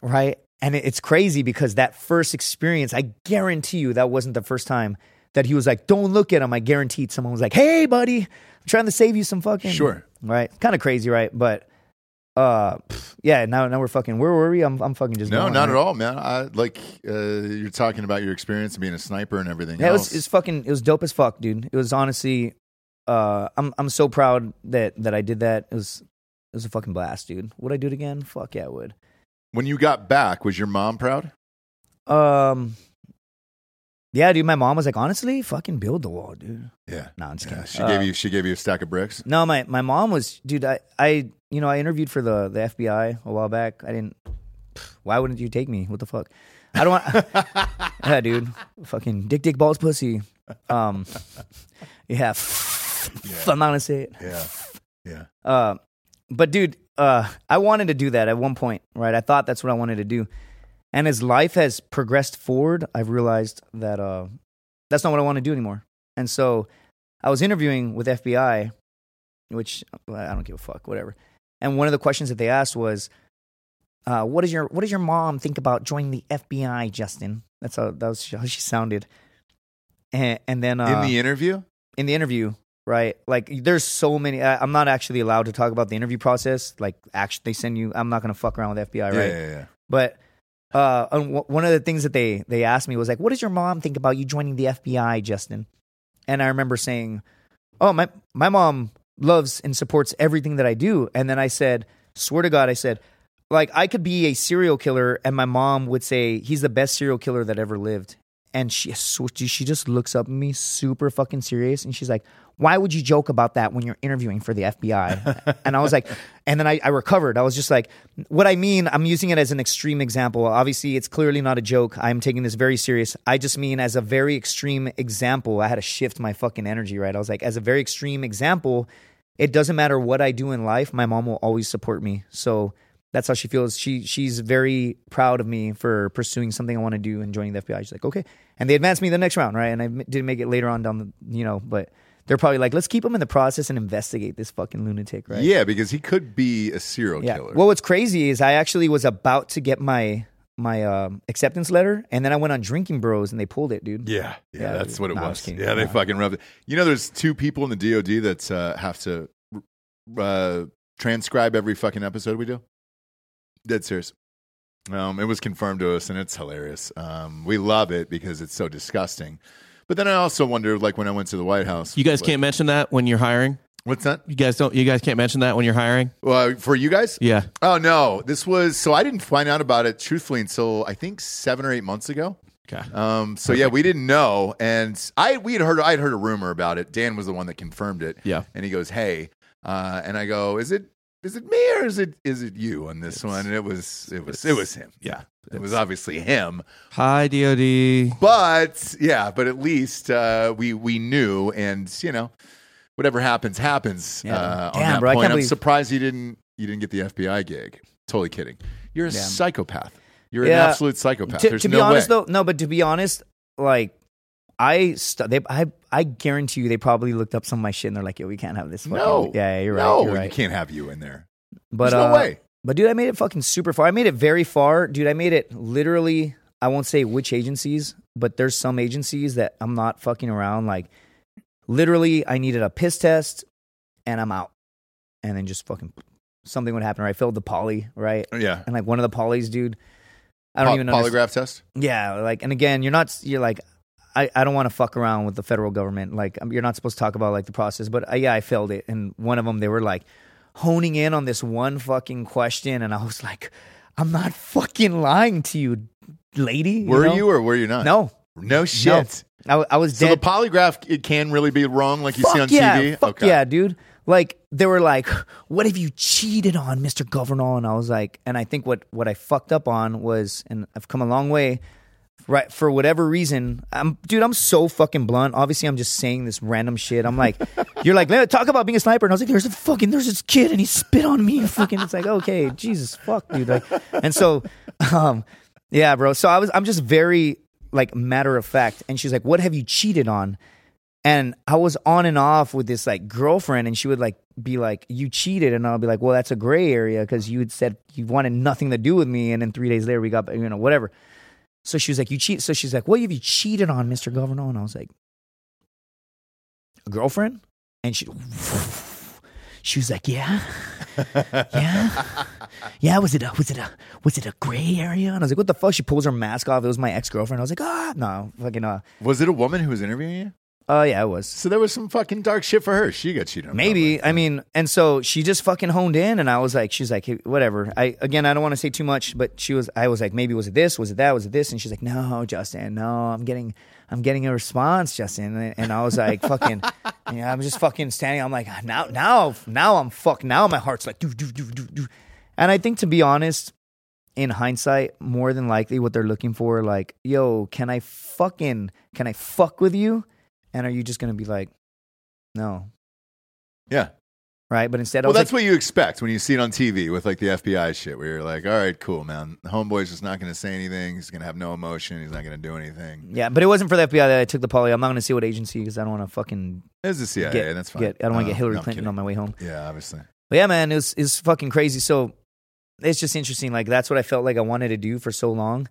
right? And it's crazy because that first experience, I guarantee you that wasn't the first time that he was like, don't look at him. I guaranteed someone was like, hey, buddy, I'm trying to save you some fucking. Sure. Right. Kind of crazy, right? But, uh, pff, yeah, now, now we're fucking, where were we? I'm, I'm fucking just No, going, not right? at all, man. I like uh, you're talking about your experience of being a sniper and everything Yeah, it was, it was fucking, it was dope as fuck, dude. It was honestly, uh, I'm, I'm so proud that, that I did that. It was, it was a fucking blast, dude. Would I do it again? Fuck yeah, I would. When you got back, was your mom proud? Um, yeah, dude. My mom was like, honestly, fucking build the wall, dude. Yeah. No, I'm just Yeah, she Uh, gave you she gave you a stack of bricks. No, my my mom was, dude. I I you know I interviewed for the the FBI a while back. I didn't. Why wouldn't you take me? What the fuck? I don't want. [laughs] yeah, dude. Fucking dick, dick, balls, pussy. Um, yeah. [laughs] I'm not gonna say it. Yeah. Yeah. Uh, but dude, uh, I wanted to do that at one point, right? I thought that's what I wanted to do. And as life has progressed forward, I've realized that uh, that's not what I want to do anymore. And so I was interviewing with FBI, which I don't give a fuck, whatever. And one of the questions that they asked was, uh, "What does your What does your mom think about joining the FBI, Justin?" That's how that was how she sounded. And, and then uh, In the interview? in the interview, right? Like, there's so many. I, I'm not actually allowed to talk about the interview process. Like, actually, they send you. I'm not to fuck around with FBI, Yeah, right? yeah, yeah. But uh, and w- one of the things that they they asked me was like, "What does your mom think about you joining the FBI, Justin?" And I remember saying, "Oh, my my mom loves and supports everything that I do." And then I said, "Swear to God," I said, "Like I could be a serial killer, and my mom would say he's the best serial killer that ever lived." And she she just looks up at me, super fucking serious, and she's like, "Why would you joke about that when you're interviewing for the FBI?" [laughs] and I was like, and then I, I recovered. I was just like, what I mean, I'm using it as an extreme example. Obviously, it's clearly not a joke. I'm taking this very serious. I just mean as a very extreme example. I had to shift my fucking energy, right? I was like, as a very extreme example, it doesn't matter what I do in life, my mom will always support me. So that's how she feels. She she's very proud of me for pursuing something I want to do and joining the FBI. She's like, okay, and they advanced me the next round, right? And I didn't make it later on down the, you know, but they're probably like, let's keep him in the process and investigate this fucking lunatic, right? Yeah, because he could be a serial Yeah. killer. Well, what's crazy is I actually was about to get my my um, acceptance letter, and then I went on Drinkin Bros, and they pulled it, dude. yeah, yeah, Yeah, that's dude. what it Nah, was. Yeah, they Nah. fucking rubbed it. You know, there's two people in the DoD that uh, have to uh, transcribe every fucking episode we do. Dead serious. Um, it was confirmed to us, and it's hilarious. Um, we love it because it's so disgusting. But then I also wonder, like when I went to the White House, You guys can't mention that when you're hiring. What's that? You guys don't. You guys can't mention that when you're hiring. Well, for you guys? Yeah. Oh no, this was so I didn't find out about it truthfully until I think seven or eight months ago. Okay. Um, so yeah, we didn't know, and I we had heard I had heard a rumor about it. Dan was the one that confirmed it. Yeah. and he goes, "Hey," uh, and I go, "Is it is it me or is it is it you on this one?" And it was it was it was him. Yeah. It was obviously him, Hi, DoD. but yeah, but at least uh, we we knew, and you know, whatever happens happens. Yeah. uh, on Damn, that bro, I point, can't I'm believe- surprised you didn't you didn't get the FBI gig. Totally kidding. You're a Damn. psychopath. You're an absolute psychopath. To, There's to no be honest, way. though, no, but to be honest, like I, st- they, I, I guarantee you, they probably looked up some of my shit and they're like, "Yo, we can't have this." Fucking No, yeah, yeah, you're right. no, you're you can't have you in there. But There's no uh, way. But dude, I made it fucking super far. I made it very far, dude. I made it literally. I won't say which agencies, but there's some agencies that I'm not fucking around. Like, literally, I needed a piss test, and I'm out. And then just fucking something would happen. Or I filled the poly, right? Yeah. And like one of the polys, dude. I don't Po- even know. polygraph test. Yeah, like, and again, you're not, you're like, I, I don't want to fuck around with the federal government. Like, um, you're not supposed to talk about like the process, but uh, yeah, I failed it. And one of them, they were like honing in on this one fucking question, and I was like, I'm not fucking lying to you, lady. Were know? you or were you not? No, No shit. no. I, I was So the polygraph it can really be wrong, like you see on Fuck yeah, TV. Fuck yeah, dude. Like they were like, "What have you cheated on, Mister Governale?" And I was like, and I think what what I fucked up on was, and I've come a long way. Right for whatever reason, I'm dude. I'm so fucking blunt. Obviously, I'm just saying this random shit. I'm like, [laughs] you're like, "Let- talk about being a sniper, and I was like, there's a fucking there's this kid, and he spit on me. [laughs] Fucking, it's like, okay, Jesus, fuck, dude. Like, and so, [laughs] um, yeah, bro. So I was, I'm just very like matter of fact. And she's like, "What have you cheated on?" And I was on and off with this like girlfriend, and she would like be like, "You cheated," and I'll be like, "Well, that's a gray area because you had said you wanted nothing to do with me, and then three days later we got you know whatever." So she was like, "You cheat." So she's like, "What have you cheated on, Mister Governale?" And I was like, "A girlfriend," and she. [laughs] She was like, "Yeah, [laughs] yeah, yeah." Was it a was it a was it a gray area? And I was like, "What the fuck?" She pulls her mask off. It was my ex girlfriend. I was like, "Ah, no, fucking uh, Was it a woman who was interviewing you? Oh yeah, it was." So there was some fucking dark shit for her. She got cheated on. Maybe. I mean, and so she just fucking honed in, and I was like, she's like, hey, whatever. I again, I don't want to say too much, but she was. I was like, maybe was it this? Was it that? Was it this? And she's like, no, Justin, no, I'm getting, I'm getting a response, Justin. And, and I was like, fucking, [laughs] yeah, I'm just fucking standing. I'm like, now, now, now, I'm fuck. Now my heart's like, do, do, do, do, do. And I think to be honest, in hindsight, more than likely, what they're looking for, like, yo, can I fucking, can I fuck with you? And are you just gonna be like, no, Yeah. right? But instead, Well, that's like, what you expect when you see it on TV with like the FBI shit, where you're like, all right, cool, man. The homeboy's just not going to say anything. He's going to have no emotion. He's not going to do anything. yeah, but it wasn't for the FBI that I took the poly. I'm not going to see what agency because I don't want to fucking It's the CIA. get. that's fine. Get, I don't want to oh, No, get Hillary no, Clinton on my way home. Yeah, obviously. But yeah, man, it was it's fucking crazy. So it's just interesting. Like that's what I felt like I wanted to do for so long,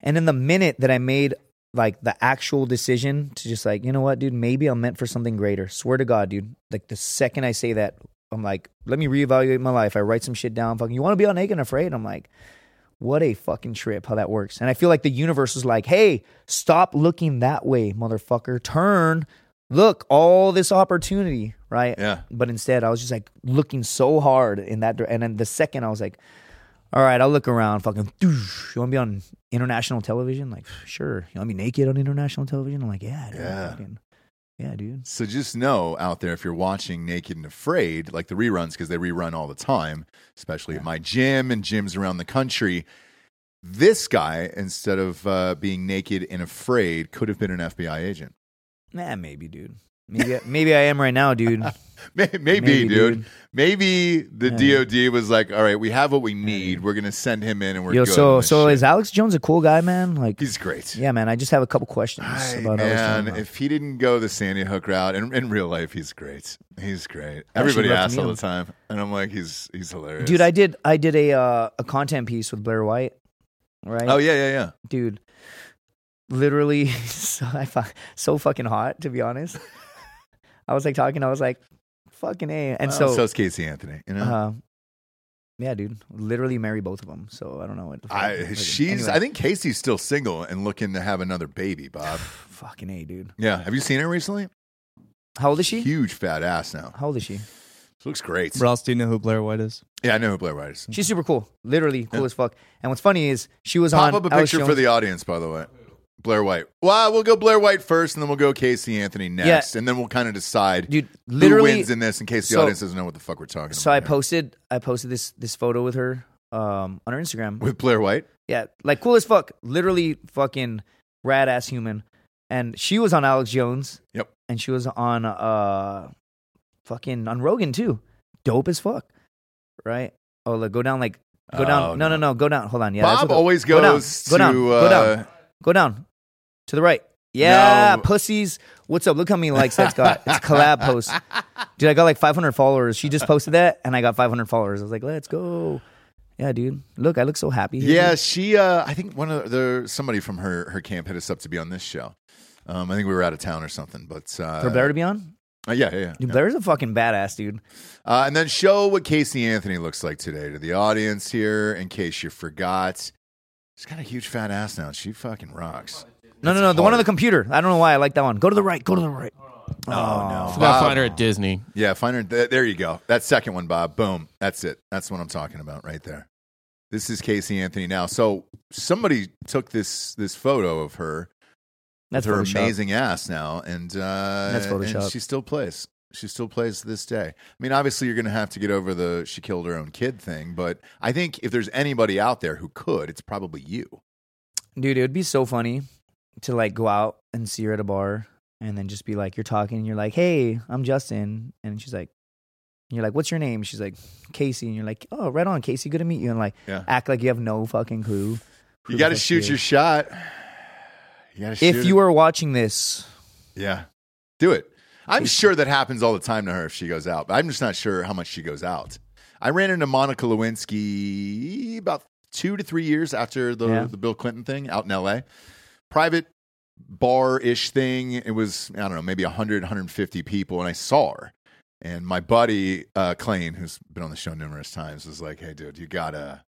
and in the minute that I made like the actual decision to just like you know what, dude, maybe I'm meant for something greater. Swear to God, dude. Like the second I say that, I'm like, let me reevaluate my life. I write some shit down. Fucking, you want to be on Naked and Afraid? I'm like. What a fucking trip how that works. And I feel like the universe is like, hey, stop looking that way, motherfucker. Turn, look, all this opportunity, right? Yeah. But instead, I was just like looking so hard in that. And then the second I was like, all right, I'll look around. Fucking, doosh. you want to be on international television? Like, sure. You want to be naked on international television? I'm like, yeah, dude. Yeah. fucking- yeah, dude. So just know out there if you're watching Naked and Afraid, like the reruns, because they rerun all the time, especially at my gym and gyms around the country. This guy, instead of uh, being naked and afraid, could have been an FBI agent. Nah, maybe, dude. Maybe, maybe I am right now, dude. [laughs] [laughs] Maybe, Maybe, dude. dude. Maybe the Yeah. DOD was like, "All right, we have what we need. We're gonna send him in, and we're Yo, good." so so shit." is Alex Jones a cool guy, man? Like, he's great. yeah, man. I just have a couple questions Ay, about Alex man, Jones. if he didn't go the Sandy Hook route, and in real life, he's great. He's great. I Everybody asks all him. the time, and I'm like, he's he's hilarious, Dude, I did I did a uh, a content piece with Blair White, right? Oh yeah, yeah, yeah. dude. Literally, [laughs] so, I so fucking hot to be honest. [laughs] I was like talking, I was like, fucking a, and Well, so, so's Casey Anthony. You know, uh, yeah, dude, literally marry both of them. So I don't know what. The fuck- I she's. anyway. I think Casey's still single and looking to have another baby. Bob. [sighs] fucking a, dude. Yeah, have you seen her recently? How old is she? Huge fat ass now. How old is she? She looks great. Ross, do you know who Blair White is? Yeah, I know who Blair White is. She's super cool. Literally cool Yeah. as fuck. And what's funny is she was Pop on up a Alex picture for the audience, by the way. Blair White. Well, we'll go Blair White first, and then we'll go Casey Anthony next, and then we'll kind of decide dude. who Literally, wins in this. In case the so- audience doesn't know what the fuck we're talking so about. So I here. posted I posted this this photo with her um on her Instagram. with Blair White. Yeah, like cool as fuck. Literally fucking rad ass human. And she was on Alex Jones. Yep. And she was on uh fucking on Rogan too. Dope as fuck. Right? Oh look, go down like go Oh, down. No, no, no, go down. Hold on. Yeah. Bob always go down, goes go down, go down. uh, Go down. To the right. Yeah, No. pussies. What's up? Look how many likes that's got. It's a [laughs] collab post. Dude, I got like 500 followers. She just posted that and I got 500 followers. I was like, let's go. Yeah, dude. Look, I look so happy. here, Yeah, she. Uh, I think one of the somebody from her her camp hit us up to be on this show. Um, I think we were out of town or something, but uh, For Blair to be on? uh, yeah, yeah, yeah. Dude, yeah. Blair's a fucking badass, dude. Uh, and then show what Casey Anthony looks like today to the audience here, in case you forgot. She's got a huge fat ass now. She fucking rocks. No, no, no. The one on the computer. I don't know why I like that one. Go to the right. Go to the right. Oh, no, Gotta Bob. find her at Disney. Yeah, find her. Th- there you go. That second one, Bob. Boom. That's it. That's what I'm talking about right there. This is Casey Anthony now. So somebody took this this photo of her That's her Photoshop. amazing ass now, and uh, That's and Photoshop. she still plays. She still plays to this day. I mean, obviously, you're going to have to get over the she killed her own kid thing, but I think if there's anybody out there who could, it's probably you. Dude, it would be so funny to like go out and see her at a bar and then just be like, you're talking and you're like, hey, I'm Justin. And she's like, and you're like, what's your name? She's like, Casey. And you're like, oh, right on, Casey. Good to meet you. And like, Yeah. act like you have no fucking clue. You got to shoot your shot. You got to shoot. If you it. are watching this, yeah, do it. I'm sure that happens all the time to her if she goes out, but I'm just not sure how much she goes out. I ran into Monica Lewinsky about two to three years after the Yeah. the Bill Clinton thing out in L.A. Private bar ish thing. It was I don't know maybe 100 150 people, and I saw her. And my buddy uh, Clayne, who's been on the show numerous times, was like, "Hey, dude, you gotta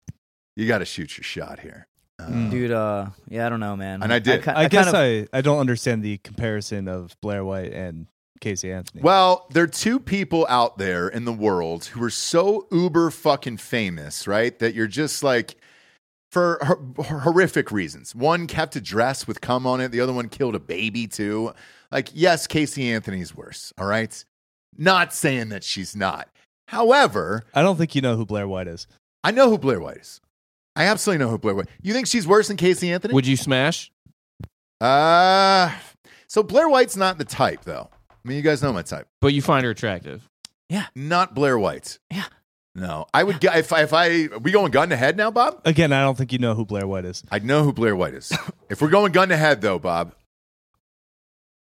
you gotta shoot your shot here." Uh, dude, uh, yeah, I don't know, man. And I did. ki- I, guess kind of, I, I don't understand the comparison of Blair White and Casey Anthony. Well, there are two people out there in the world who are so uber fucking famous, right? That you're just like, for hor- horrific reasons. One kept a dress with cum on it, the other one killed a baby too. Like, yes, Casey Anthony's worse, all right? Not saying that she's not. However, I don't think you know who Blair White is. I know who Blair White is. I absolutely know who Blair White. You think she's worse than Casey Anthony? Would you smash? uh so Blair White's not the type, though. I mean, you guys know my type. But you find her attractive. Yeah. Not Blair White. Yeah. No, I would. gu- If I, if I we going gun to head now, Bob? Again, I don't think you know who Blair White is. I'd know who Blair White is. [laughs] if we're going gun to head, though, Bob,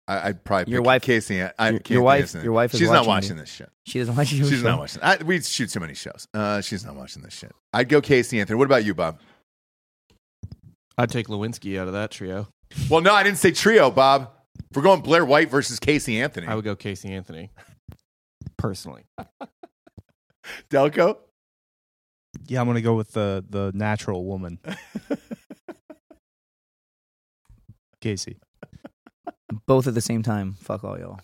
I, I'd probably Your pick wife- Casey. I, your- can't your think wife- of his your wife is She's not watching watching you. this shit. she doesn't watch you. She's not watching. I, we shoot too many shows. Uh, she's not watching this shit. I'd go Casey Anthony. What about you, Bob? I'd take Lewinsky out of that trio. Well, no, I didn't say trio, Bob. If we're going Blair White versus Casey Anthony, I would go Casey Anthony. Personally. [laughs] [laughs] Delco. Yeah, I'm gonna go with the the natural woman, [laughs] Casey. Both at the same time. Fuck all y'all.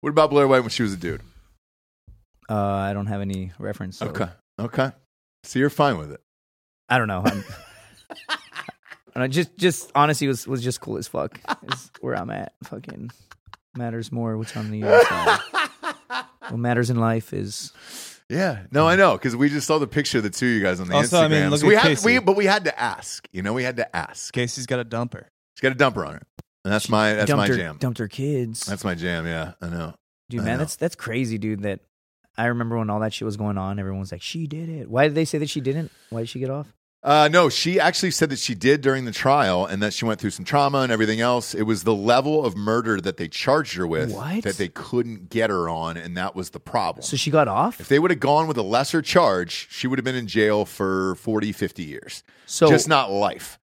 What about Blair White when she was a dude? Uh, I don't have any reference. so- Okay, okay. So you're fine with it. I don't know. I'm, [laughs] I don't know, just, just honestly, was was just cool as fuck. Is where I'm at. Fucking matters more. What's on the other side. [laughs] What matters in life is Yeah, no, I know because we just saw the picture of the two of you guys on the Also, Instagram. I mean, look So we at had, Casey. we, but we had to ask. You know, we had to ask. Casey's got a dumper. She's got a dumper on her, and that's my that's dumped my her, jam. Dumped her kids. That's my jam. Yeah, I know. dude, I man, know. that's that's crazy, dude. That I remember when all that shit was going on. Everyone was like, "She did it." Why did they say that she didn't? Why did she get off? Uh, no, she actually said that she did during the trial, and that she went through some trauma and everything else. It was the level of murder that they charged her with What? that they couldn't get her on, and that was the problem. So she got off. if they would have gone with a lesser charge, she would have been in jail for 40, 50 years. So just not life.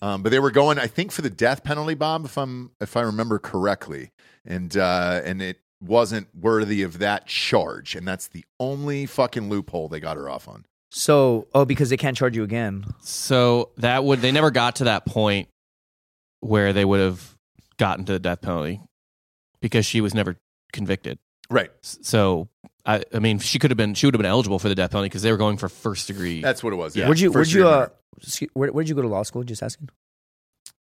Um, but they were going, I think, for the death penalty, Bob, if I'm if I remember correctly, and uh, and it wasn't worthy of that charge, and that's the only fucking loophole they got her off on. So oh, because they can't charge you again. So that would they never got to that point where they would have gotten to the death penalty because she was never convicted. Right. So I, I mean, she could have been she would have been eligible for the death penalty because they were going for first degree. That's what it was. Yeah. where'd you where'd First you degree uh murder. excuse- where where'd you go to law school? Just asking.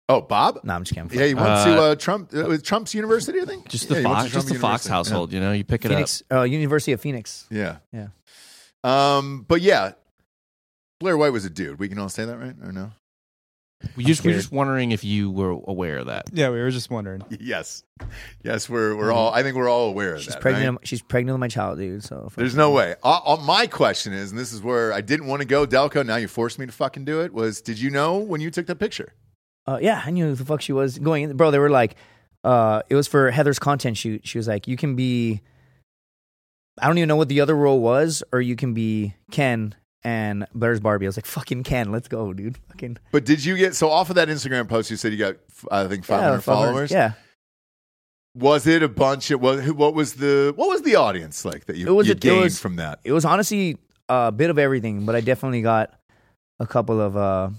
Oh, Bob. No, I'm just kidding. Yeah, you went to Uh, uh, Trump uh, with Trump's university, I think. just Yeah, the you went to Fox, Trump just the Fox University. household. You know, you pick it up. Phoenix, uh, University of Phoenix. Yeah. Yeah. Yeah. Um, but yeah, Blair White was a dude. We can all say that, right? Or no? We just we're just wondering if you were aware of that. Yeah, we were just wondering. [laughs] Yes. Yes, we're we're all. I think we're all aware of She's that. pregnant. right? She's pregnant with my child, dude. So There's no way. Uh, uh, my question is, and this is where I didn't want to go, Delco. Now you forced me to fucking do it. Was did you know when you took that picture? Uh, yeah, I knew who the fuck she was going. in. Bro, they were like, uh, it was for Heather's content shoot. She was like, you can be I don't even know what the other role was, or you can be Ken and Blair's Barbie. I was like, fucking Ken, let's go, dude. Fucking [laughs] But did you get so off of that Instagram post? You said you got, I think, 500 yeah, followers. Yeah, Was it a bunch? It was. What was the What was the audience like that you, It was you a- gained was- from that? it was honestly a bit of everything, but I definitely got a couple of uh,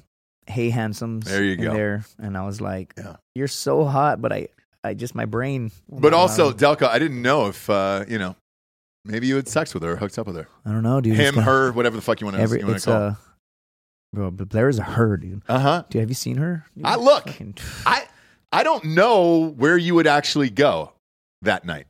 hey handsomes There you in go. there, and I was like, Yeah. you're so hot, but I, I just my brain. But also, Delco, I didn't know if uh, you know, maybe you had sex with her, or hooked up with her, I don't know, dude. It's him, her, whatever the fuck you want to, Every, you want it's to call. uh, bro, but Blair is a her, dude. Uh huh. Dude, have you seen her? Dude, I look. fucking- I I don't know where you would actually go that night.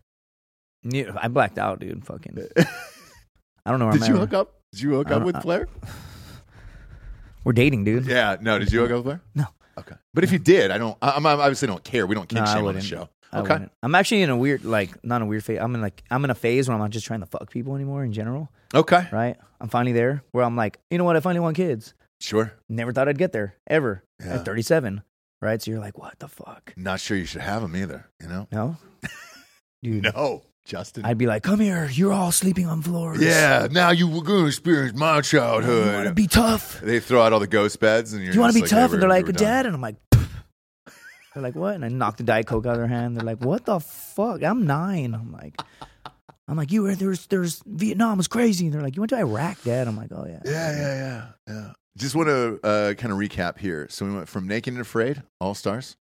Yeah, I blacked out, dude. Fucking. [laughs] I don't know. Where Did I'm you at. hook up? Did you hook I up don't- with I- Blair? [sighs] We're dating, dude. Yeah. No. Did you hook up with Blair? No. Okay. But if you did, I don't. I, I'm I obviously don't care. We don't kink No, I shame on the wouldn't. show. Okay. I'm actually in a weird, like, not a weird phase. I'm in like, I'm in a phase where I'm not just trying to fuck people anymore in general, Okay. right? I'm finally there where I'm like, you know what? I finally want kids. Sure. Never thought I'd get there ever Yeah. at 37, right? So you're like, what the fuck? Not sure you should have them either. You know. No, [laughs] dude. No, Justin. I'd be like, come here. You're all sleeping on floors. yeah. Now you were going to experience my childhood. You want to be tough? they throw out all the GhostBeds, and you're you want to be like, tough? "Hey, and they're like, we're done." Dad. And I'm like, they're like, what? And I knocked the Diet Coke out of their hand. They're like, what the fuck? I'm nine. I'm like, I'm like, you were there's there's Vietnam was crazy. And they're like, you went to Iraq, Dad. I'm like, oh yeah. Yeah, yeah, yeah, yeah. Just want to uh, kind of recap here. So we went from Naked and Afraid, All Stars,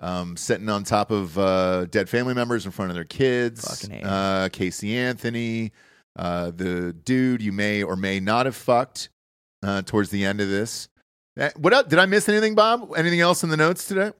um, sitting on top of uh, dead family members in front of their kids. Fucking A. uh, Casey Anthony, uh, the dude you may or may not have fucked uh, towards the end of this. Uh, What else? Did I miss anything, Bob? Anything else in the notes today?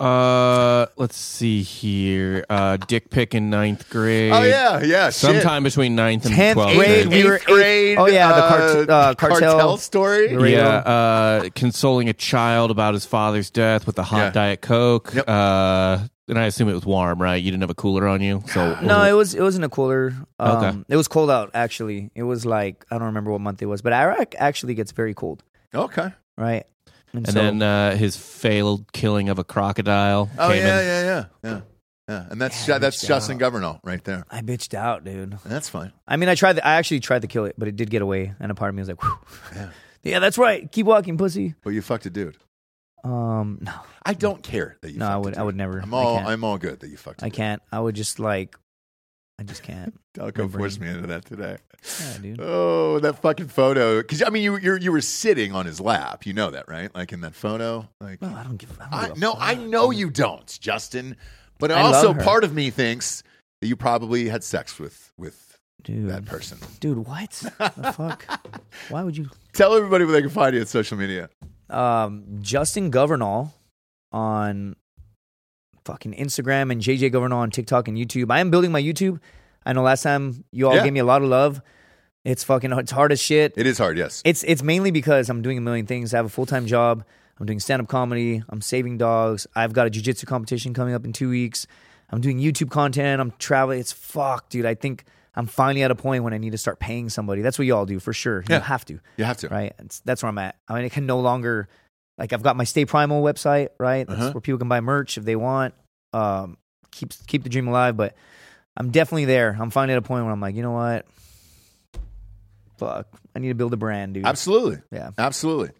Uh, let's see here. Uh, dick pic in ninth grade. Oh yeah, yeah. shit. Sometime between ninth and 10th twelfth grade, grade. we were grade. Oh, yeah, the cart- uh, cartel. story. Radio. Yeah, uh, consoling a child about his father's death with a hot Yeah. diet coke. Yep. Uh, and I assume it was warm, right? You didn't have a cooler on you, so No, it was it wasn't a cooler. Um, Okay. It was cold out actually. It was like I don't remember what month it was, but Iraq actually gets very cold, Okay. right? And so- then uh, his failed killing of a crocodile. Oh came yeah, in. yeah, yeah, yeah, yeah. And that's Yeah, that's Justin out. Governale right there. I bitched out, dude. That's fine. I mean, I tried. The, I actually tried to kill it, but it did get away, and a part of me was like, Whew. Yeah. [laughs] "Yeah, that's right. Keep walking, pussy." But you fucked a dude. Um, no, I don't care that you. No, I fucked a would- I would never. I'm all. I'm all good that you fucked. a I dude. I can't. I would just like, I just can't. [laughs] Delco forced me into that today. Yeah, dude. Oh, that fucking photo. Because I mean, you you you were sitting on his lap. You know that, right? Like in that photo. Like, No, I don't give. I don't give no. I know you don't, Justin. But I also, part of me thinks that you probably had sex with with dude. that person. Dude, what the fuck? [laughs] Why would you? Tell everybody where they can find you on social media. Um, Justin Governal on fucking Instagram and JJ Governale on TikTok and YouTube. I am building my YouTube. I know last time you all Yeah. gave me a lot of love. It's fucking it's hard as shit. It is hard, yes. It's it's mainly because I'm doing a million things. I have a full time job. I'm doing stand up comedy. I'm saving dogs. I've got a jujitsu competition coming up in two weeks. I'm doing YouTube content. I'm traveling. It's fuck, dude. I think I'm finally at a point when I need to start paying somebody. That's what y'all do for sure. Yeah. You have to, You have to. right? It's, that's where I'm at. I mean, I can no longer like I've got my Stay Primal website, right? That's Uh-huh. where people can buy merch if they want. Um, keep keep the dream alive, but I'm definitely there. I'm finally at a point where I'm like, you know what? Fuck, I need to build a brand, dude. Absolutely. Yeah. Absolutely.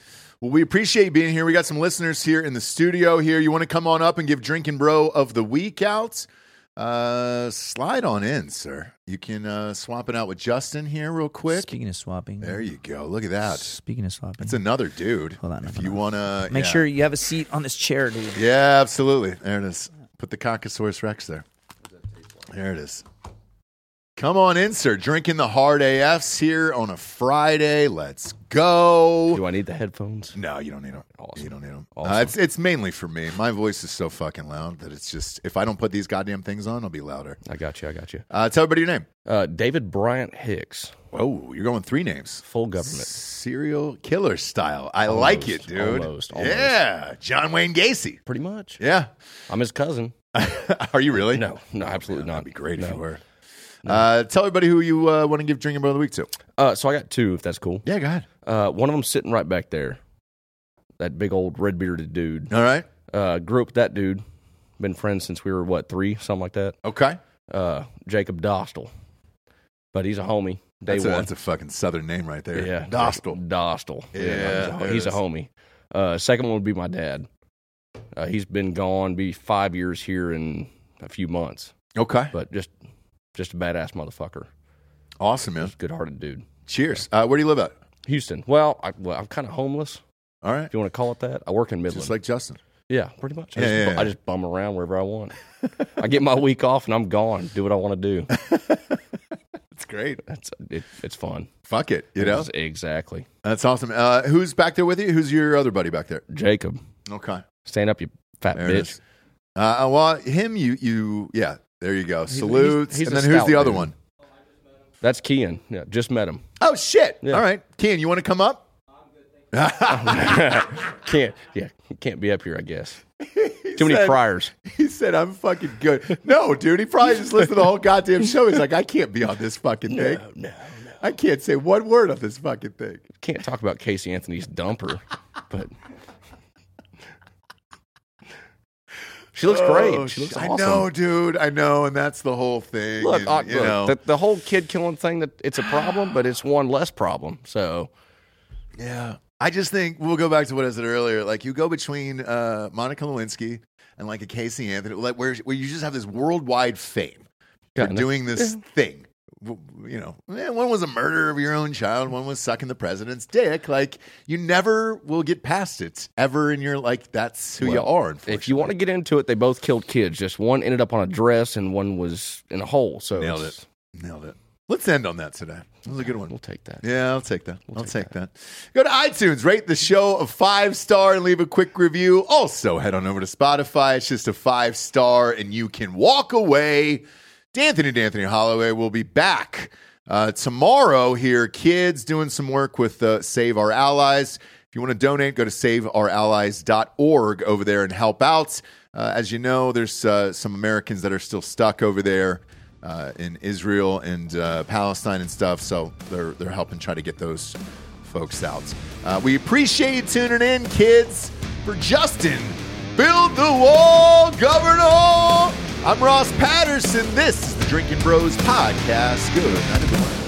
Well, we appreciate you being here. We got some listeners here in the studio here. You want to come on up and give Drinkin' Bro of the Week out? Uh, slide on in, sir. You can uh, swap it out with Justin here real quick. Speaking of swapping, There you go. Look at that. Speaking of swapping, That's another dude. Hold on, If you want to make sure you have a seat on this chair, dude. Yeah, absolutely. There it is. Put the Caucasaurus Rex there. There it is. Come on in, sir. Drinking the HardAFs here on a Friday. Let's go. Do I need the headphones? No, you don't need them. Awesome. You don't need them. Awesome. Uh, it's it's mainly for me. My voice is so fucking loud that it's just if I don't put these goddamn things on, I'll be louder. I got you. I got you. Uh, tell everybody your name. Uh, David Bryant Hicks, Oh, you're going three names. full government. Serial killer style. I like it, dude. almost, almost. Yeah, John Wayne Gacy. Pretty much. Yeah. I'm his cousin. [laughs] Are you really? No, no, absolutely not. That'd be great if you were. Uh, tell everybody who you uh, want to give Drinkin' Bro of the Week to. Uh, so I got two, if that's cool. Yeah, go ahead. Uh, one of them sitting right back there. That big old red bearded dude. All right. Uh, grew up with that dude. Been friends since we were what three, something like that. Okay. Uh, Jacob Dostal. but he's a homie. Day That's a, one. that's a fucking southern name right there. yeah, Dostal. Dostal. Yeah, he's, a, he's a homie. Uh, second one would be my dad. Uh, he's been gone, be five years here in a few months, Okay. but just just a badass motherfucker. Awesome, man. Good hearted dude. Cheers. Uh, where do you live at? Houston. Well, I, well I'm kind of homeless, All right. if you want to call it that. I work in Midland. Just like Justin. yeah, pretty much. I, Yeah, just, yeah, yeah. I just bum around wherever I want. [laughs] I get my week off and I'm gone. Do what I want to do. [laughs] It's great. That's it, it's fun. Fuck it. You know? Exactly. That's awesome. Uh, who's back there with you? Who's your other buddy back there? Jacob, Okay. stand up, you fat There bitch. Uh, well, him, you, you, yeah. There you go. he's- Salutes. he's and then who's stout the other dude. one? That's Kian. Yeah, just met him. Oh shit! Yeah. All right, Ken, you want to come up? [laughs] Can't. Yeah, can't be up here. I guess. [laughs] Too many said- priors. He said, "I'm fucking good." No, dude, he probably just listened to the whole goddamn show. He's like, "I can't be on this fucking thing. no, I can't say one word on this fucking thing." Can't talk about Casey Anthony's dumper, but she looks Oh, great. She looks I know, dude. I know, and that's the whole thing. Look, and, you look, know, the, the whole kid killing thing that it's a problem, but it's one less problem. So yeah. I just think we'll go back to what I said earlier. Like you go between uh, Monica Lewinsky and like a Casey Anthony, like where where you just have this worldwide fame for doing this thing. You know, eh, one was a murder of your own child, one was sucking the president's dick. Like you never will get past it ever in your like. That's who you are. if you want to get into it, they both killed kids. Just one ended up on a dress and one was in a hole. So nailed it, nailed it. Let's end on that today. That was a good one. We'll take that. Yeah, I'll take that. I'll take, take that. Go to iTunes, rate the show a five star, and leave a quick review. Also, head on over to Spotify. It's just a five star, and you can walk away. D'Anthony D'Anthony Holloway will be back uh, tomorrow here. Kids doing some work with uh, Save Our Allies. If you want to donate, go to saveourallies.org over there and help out. Uh, as you know, there's uh, some Americans that are still stuck over there uh, in Israel and uh, Palestine and stuff. So they're they're helping try to get those folks out. We appreciate you tuning in, kids. For Justin, build the wall, Governale. I'm Ross Patterson. This is the Drinkin Bros podcast. Good night, everyone.